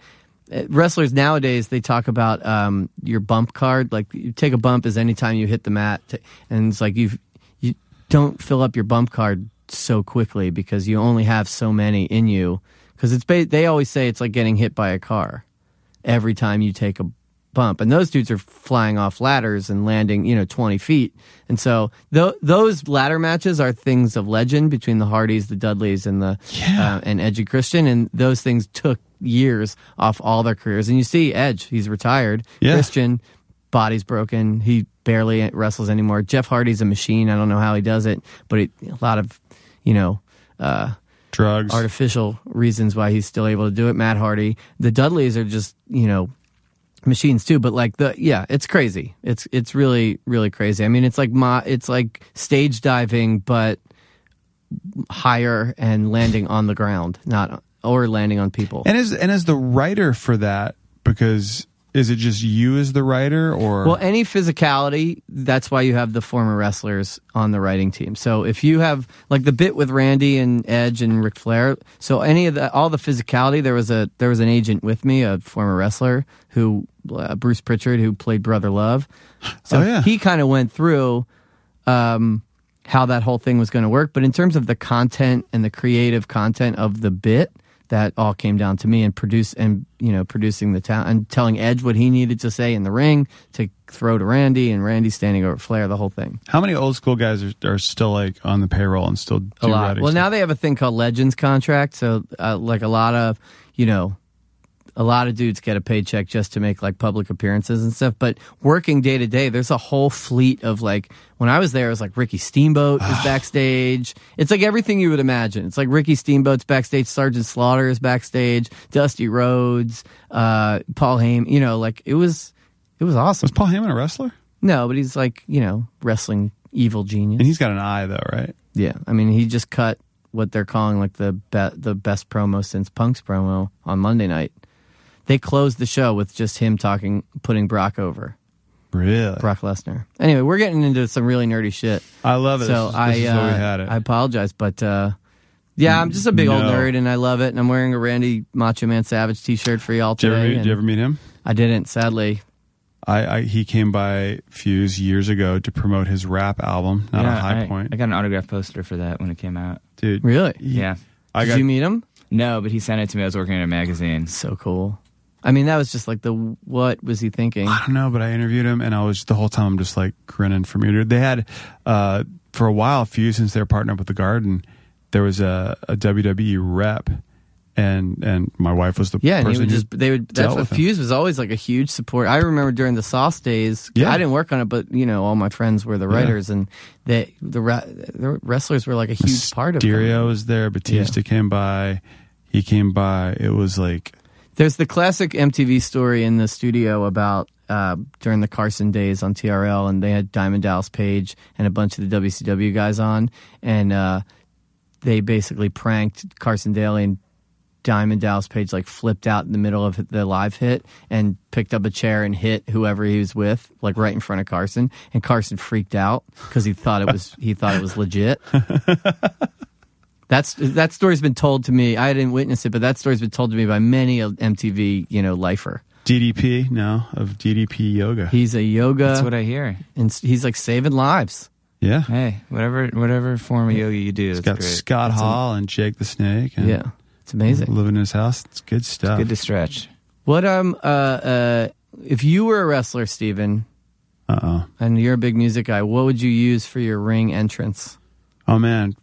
uh, Wrestlers nowadays they talk about um, your bump card. Like you take a bump is anytime you hit the mat, t- and it's like you you don't fill up your bump card so quickly because you only have so many in you. Because it's ba- they always say it's like getting hit by a car every time you take a bump. And those dudes are flying off ladders and landing, you know, 20 feet. And so th- those ladder matches are things of legend between the Hardys, the Dudleys, and the uh, and and Christian. And those things took years off all their careers. And you see Edge, he's retired. Yeah. Christian, body's broken. He barely wrestles anymore. Jeff Hardy's a machine. I don't know how he does it, but it, a lot of, you know, uh, drugs. artificial reasons why he's still able to do it. Matt Hardy, the Dudleys are just you know machines too. But like the yeah, it's crazy. It's it's really really crazy. I mean, it's like my it's like stage diving, but higher and landing on the ground, not or landing on people. and as and as the writer for that, because is it just you as the writer or Well, any physicality, that's why you have the former wrestlers on the writing team. So if you have like the bit with Randy and Edge and Ric Flair, so any of the all the physicality, there was a there was an agent with me, a former wrestler who uh, Bruce Pritchard who played Brother Love. So Oh, yeah. he kind of went through um, how that whole thing was going to work, but in terms of the content and the creative content of the bit, that all came down to me and produce and you know producing the town and telling Edge what he needed to say in the ring to throw to Randy and Randy standing over Flair, the whole thing. how many old school guys are, are still like on the payroll and still a lot. Well, stuff? now they have a thing called Legends contract, so uh, like a lot of you know. A lot of dudes get a paycheck just to make like public appearances and stuff, but working day to day, there's a whole fleet of like. When I was there, it was like Ricky Steamboat is backstage. It's like everything you would imagine. It's like Ricky Steamboat's backstage, Sergeant Slaughter is backstage, Dusty Rhodes, uh, Paul Heyman. You know, like it was It was awesome. Was Paul Heyman a wrestler? No, but he's like you know wrestling evil genius. And he's got an eye though, right? yeah, I mean he just cut what they're calling like the be- the best promo since Punk's promo on Monday night. They closed the show with just him talking, putting Brock over, Really? Brock Lesnar. Anyway, we're getting into some really nerdy shit. I love it. So this is, I this is where we uh, had it. I apologize, but uh, yeah, I'm just a big old nerd and I love it. And I'm wearing a Randy Macho Man Savage T-shirt for y'all did, you ever today. meet, did you ever meet him? I didn't, sadly. I, I he came by Fuse years ago to promote his rap album, not Yeah, a high I, point. I got an autograph poster for that when it came out. Dude, Really? Yeah. I Did got you meet him? No, but he sent it to me. I was working in a magazine. So cool. I mean, that was just like the what was he thinking? I don't know, but I interviewed him, and I was the whole time I'm just like grinning from ear to. They had uh, for a while, Fuse since they were partnered up with the Garden, there was a, a WWE rep, and and my wife was the Yeah, and he would just they would. That's what him. Fuse was always like a huge support. I remember during the Sauce days. Yeah. I didn't work on it, but you know, all my friends were the Yeah. writers, and they the, the wrestlers were like a huge part of Mysterio it. was there. Batista came by. He came by. It was like There's the classic MTV story in the studio about uh, during the Carson days on TRL, and they had Diamond Dallas Page and a bunch of the WCW guys on, and uh, they basically pranked Carson Daly and Diamond Dallas Page like flipped out in the middle of the live hit and picked up a chair and hit whoever he was with, like right in front of Carson, and Carson freaked out because he thought it was he thought it was legit. That's that story's been told to me. I didn't witness it, but that story's been told to me by many a MTV, you know, lifer. DDP now of DDP Yoga. He's a yoga, That's what I hear. and he's like saving lives. yeah, Hey, whatever whatever form of yoga you do, he's that's got great. Scott Hall and Jake the Snake. And Yeah, it's amazing. living in his house. It's good stuff. Good to stretch. What um uh uh if you were a wrestler, Steven, uh oh. and you're a big music guy, what would you use for your ring entrance? Oh man,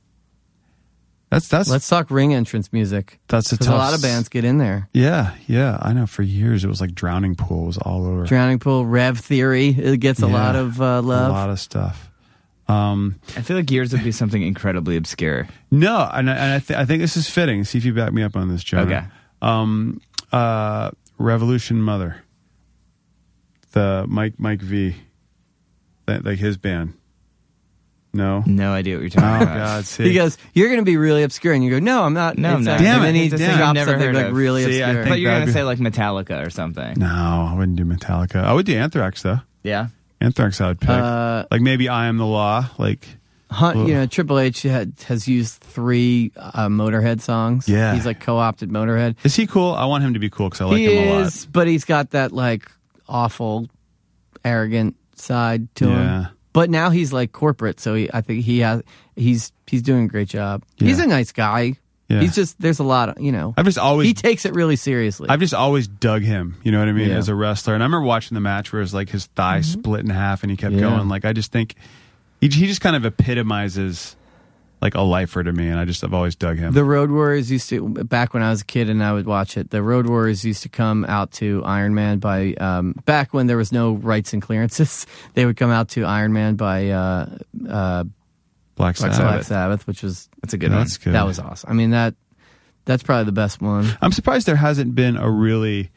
that's that's Let's talk ring entrance music. that's a tough. a lot of bands get in there. Yeah, yeah. I know. For years, it was like Drowning Pool was all over. Drowning Pool, Rev Theory, it gets a Yeah. lot of uh, love. A lot of stuff. Um, I feel like yours would be something incredibly obscure. no, and I, and I, th- I think this is fitting. See if you back me up on this, John. Okay. Um, uh, Revolution Mother, the Mike Mike V, that, like his band. No. No idea what you're Oh talking about. God! See, He goes, "You're going to be really obscure," and you go, "No, I'm not." No, I'm not. not." Damn and it. then he It's a just thing I've drops never something heard like of. really See, I obscure. think But you're that'd gonna be- say like Metallica or something. no, I wouldn't do Metallica. I would do Anthrax though. Yeah. Anthrax, I would pick. Uh, like maybe I Am the Law. Like Hunt, you know, Triple H had, has used three uh, Motorhead songs. Yeah. he's like co-opted Motorhead. Is he cool? I want him to be cool because I like he him a lot. is, but he's got that like awful, arrogant side to Yeah. But now he's like corporate, so he, I think he has. He's he's doing a great job. He's a nice guy. Yeah. He's just there's a lot of you know. I've just always he takes it really seriously. I've just always dug him. You know what I mean? Yeah. As a wrestler, and I remember watching the match where it was like his thigh mm-hmm. split in half, and he kept Yeah. going. Like I just think he he just kind of epitomizes like a lifer to me, and I just I've always dug him. The Road Warriors used to back when I was a kid and I would watch it. The Road Warriors used to come out to Iron Man by um, back when there was no rights and clearances. They would come out to Iron Man by uh, uh, Black Black Sabbath. Sabbath. Sabbath, which was That's a good That's one. good. that was awesome. I mean that that's probably the best one. I'm surprised there hasn't been a really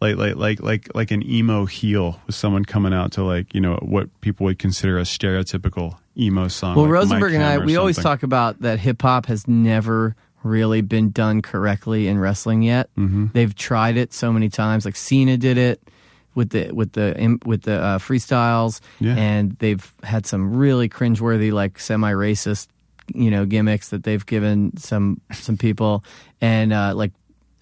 like like like like like an emo heel with someone coming out to like you know what people would consider a stereotypical emo song. Well, like Rosenberg and I we always talk about that hip hop has never really been done correctly in wrestling yet. Mm-hmm. They've tried it so many times. Like Cena did it with the with the with the uh, freestyles, Yeah. and they've had some really cringeworthy, like semi racist, you know, gimmicks that they've given some some people, and uh, like.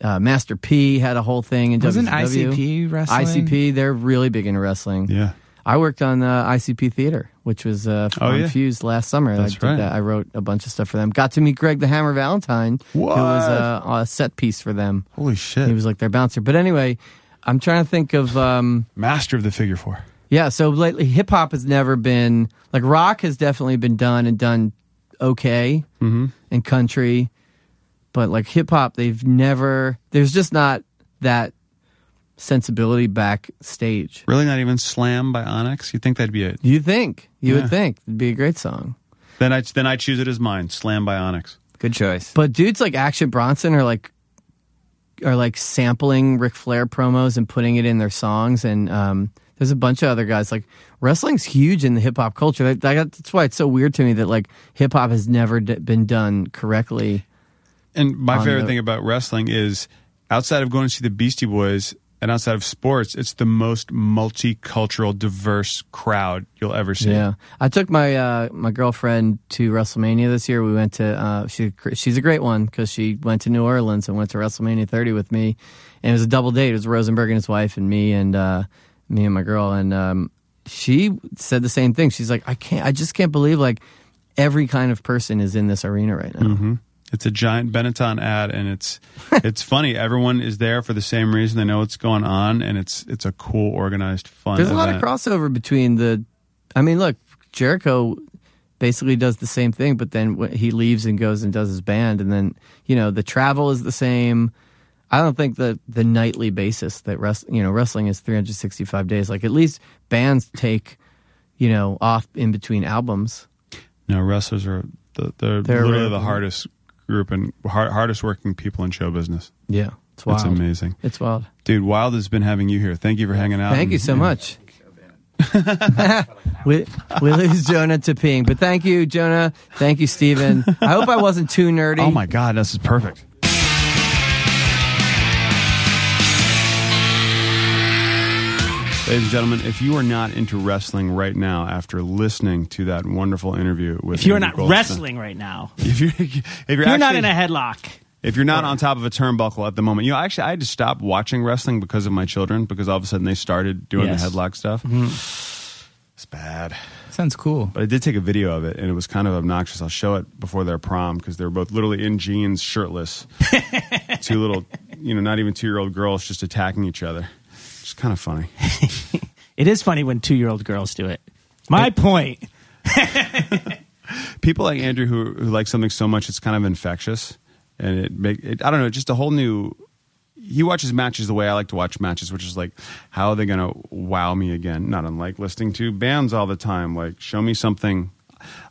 Uh, Master P had a whole thing in Wasn't WCW. ICP wrestling? ICP, they're really big into wrestling. Yeah. I worked on uh, ICP Theater, which was uh, Oh, on yeah. Fuse last summer. That's I did right. that. I wrote a bunch of stuff for them. Got to meet Greg the Hammer Valentine, What? who was uh, a set piece for them. Holy shit! He was like their bouncer. But anyway, I'm trying to think of um, master of the figure four. yeah. So lately, hip hop has never been like rock has definitely been done and done okay, mm-hmm. and country, but like hip hop, they've never. There's just not that sensibility backstage. Really, not even "Slam" by Onyx. You think that'd be it? You think you Yeah. would think it'd be a great song. Then I then I choose it as mine. "Slam" by Onyx. Good choice. But dudes like Action Bronson are like are like sampling Ric Flair promos and putting it in their songs, and um, There's a bunch of other guys. Like wrestling's huge in the hip hop culture. That- that- That's why it's so weird to me that like hip hop has never d- been done correctly. And my favorite the- thing about wrestling is outside of going to see the Beastie Boys and outside of sports, it's the most multicultural, diverse crowd you'll ever see. Yeah, I took my uh, my girlfriend to WrestleMania this year. We went to uh, she she's a great one because she went to New Orleans and went to WrestleMania 30 with me, and it was a double date. It was Rosenberg and his wife and me and uh, me and my girl, and um, she said the same thing. She's like, I can't, I just can't believe like every kind of person is in this arena right now. Mm-hmm. It's a giant Benetton ad, and it's it's funny. Everyone is there for the same reason. They know what's going on, and it's it's a cool, organized, fun. There's a lot of event. crossover between the. I mean, look, Jericho basically does the same thing, but then wh- he leaves and goes and does his band, and then you know the travel is the same. I don't think that the nightly basis that rest, you know, wrestling is 365 days. Like at least bands take, you know, off in between albums. No, wrestlers are the, they're, They're literally the hardest group and hard, hardest working people in show business. Yeah, it's wild. It's amazing, It's wild. dude. Wild has been having you here. Thank you for hanging out. Thank you so yeah. much. we, we lose Jonah to peeing, but thank you, Jonah. Thank you, Steven. I hope I wasn't too nerdy. Oh my god, this is perfect. Ladies and gentlemen, if you are not into wrestling right now after listening to that wonderful interview with If you're Andrew not Goldstein- wrestling right now, if you're if you're, you're not in a headlock. if you're not on top of a turnbuckle at the moment, you know, actually, I had to stop watching wrestling because of my children because all of a sudden they started doing Yes. the headlock stuff. Mm-hmm. It's bad. Sounds cool. But I did take a video of it, and it was kind of obnoxious. I'll show it before their prom because they were both literally in jeans, shirtless. two little, you know, not even two year old girls just attacking each other. It's kind of funny. It is funny when two year old girls do it. My point. People like Andrew who, who like something so much it's kind of infectious, and it make it, I don't know, just a whole new. He watches matches the way I like to watch matches, which is like, how are they going to wow me again? Not unlike listening to bands all the time. Like, show me something.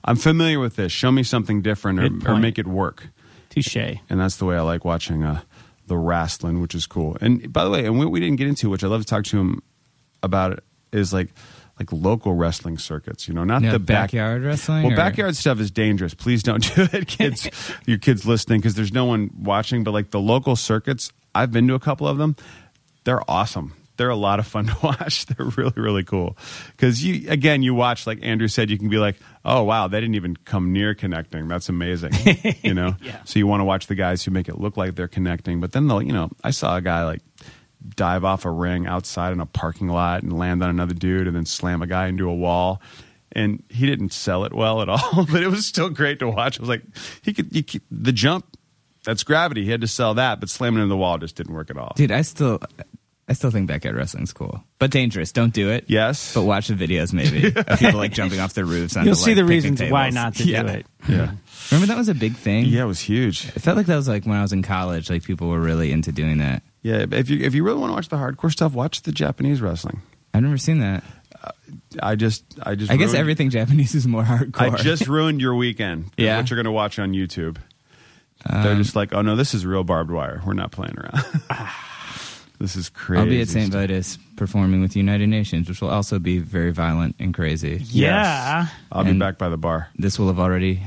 I'm familiar with this. Show me something different, or, or make it work. Touche. and that's the way I like watching uh, the wrestling, which is cool. And by the way, and what we didn't get into, which I love to talk to him about, is like like local wrestling circuits. You know, not Yeah, the back- backyard wrestling. Well, or- backyard stuff is dangerous. Please don't do it, kids. your kids listening because there's no one watching. But like the local circuits, I've been to a couple of them. They're awesome. They're a lot of fun to watch. They're really, really cool. Because you, again, you watch, like Andrew said, you can be like, oh, wow, they didn't even come near connecting. That's amazing. you know? Yeah. So you want to watch the guys who make it look like they're connecting. But then they'll, you know, I saw a guy like dive off a ring outside in a parking lot and land on another dude and then slam a guy into a wall. And he didn't sell it well at all, but it was still great to watch. I was like, he could, he could the jump, that's gravity. He had to sell that, but slamming into the wall just didn't work at all. Dude, I still, I still think backyard wrestling's cool, but dangerous. Don't do it. Yes. but watch the videos maybe of people like jumping off their roofs. Onto, You'll see like, the picnic reasons why not to Yeah. do it. Yeah. Remember that was a big thing. Yeah, it was huge. I felt like that was like when I was in college. Like people were really into doing that. Yeah, if you if you really want to watch the hardcore stuff, watch the Japanese wrestling. I've never seen that. Uh, I just I just I guess ruined- everything Japanese is more hardcore. I just ruined your weekend. Yeah? what you're going to watch on YouTube. They're um, just like, oh no, this is real barbed wire. We're not playing around. this is crazy. I'll be at St. Vitus performing with United Nations, which will also be very violent and crazy. Yeah. I'll be And- back by the bar. This will have already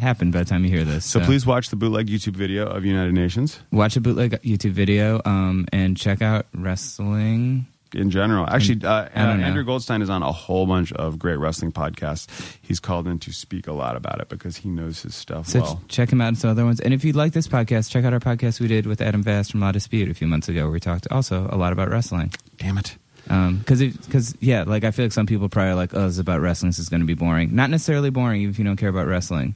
happened by the time you hear this. So please watch the bootleg YouTube video of United Nations watch a bootleg YouTube video um, and check out wrestling. In general. Actually, uh, know. Andrew Goldstein is on a whole bunch of great wrestling podcasts. He's called in to speak a lot about it because he knows his stuff So well. check him out and some other ones. And if you'd like this podcast, check out our podcast we did with Adam Vass from La Dispute a few months ago, where we talked also a lot about wrestling. Damn it. Because because yeah, like I feel like some people probably are like, oh, this is about wrestling. This is going to be boring. Not necessarily boring even if you don't care about wrestling.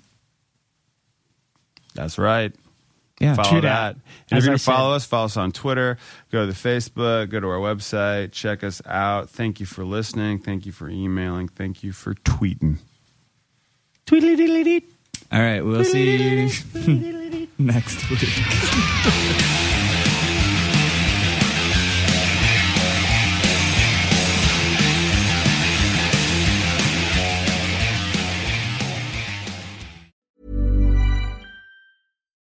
That's right. Yeah, follow True that. that. And if you're going to follow us, follow us on Twitter, go to the Facebook, go to our website, check us out. Thank you for listening. Thank you for emailing. Thank you for tweeting. Tweedly diddly. All right, we'll see you next week.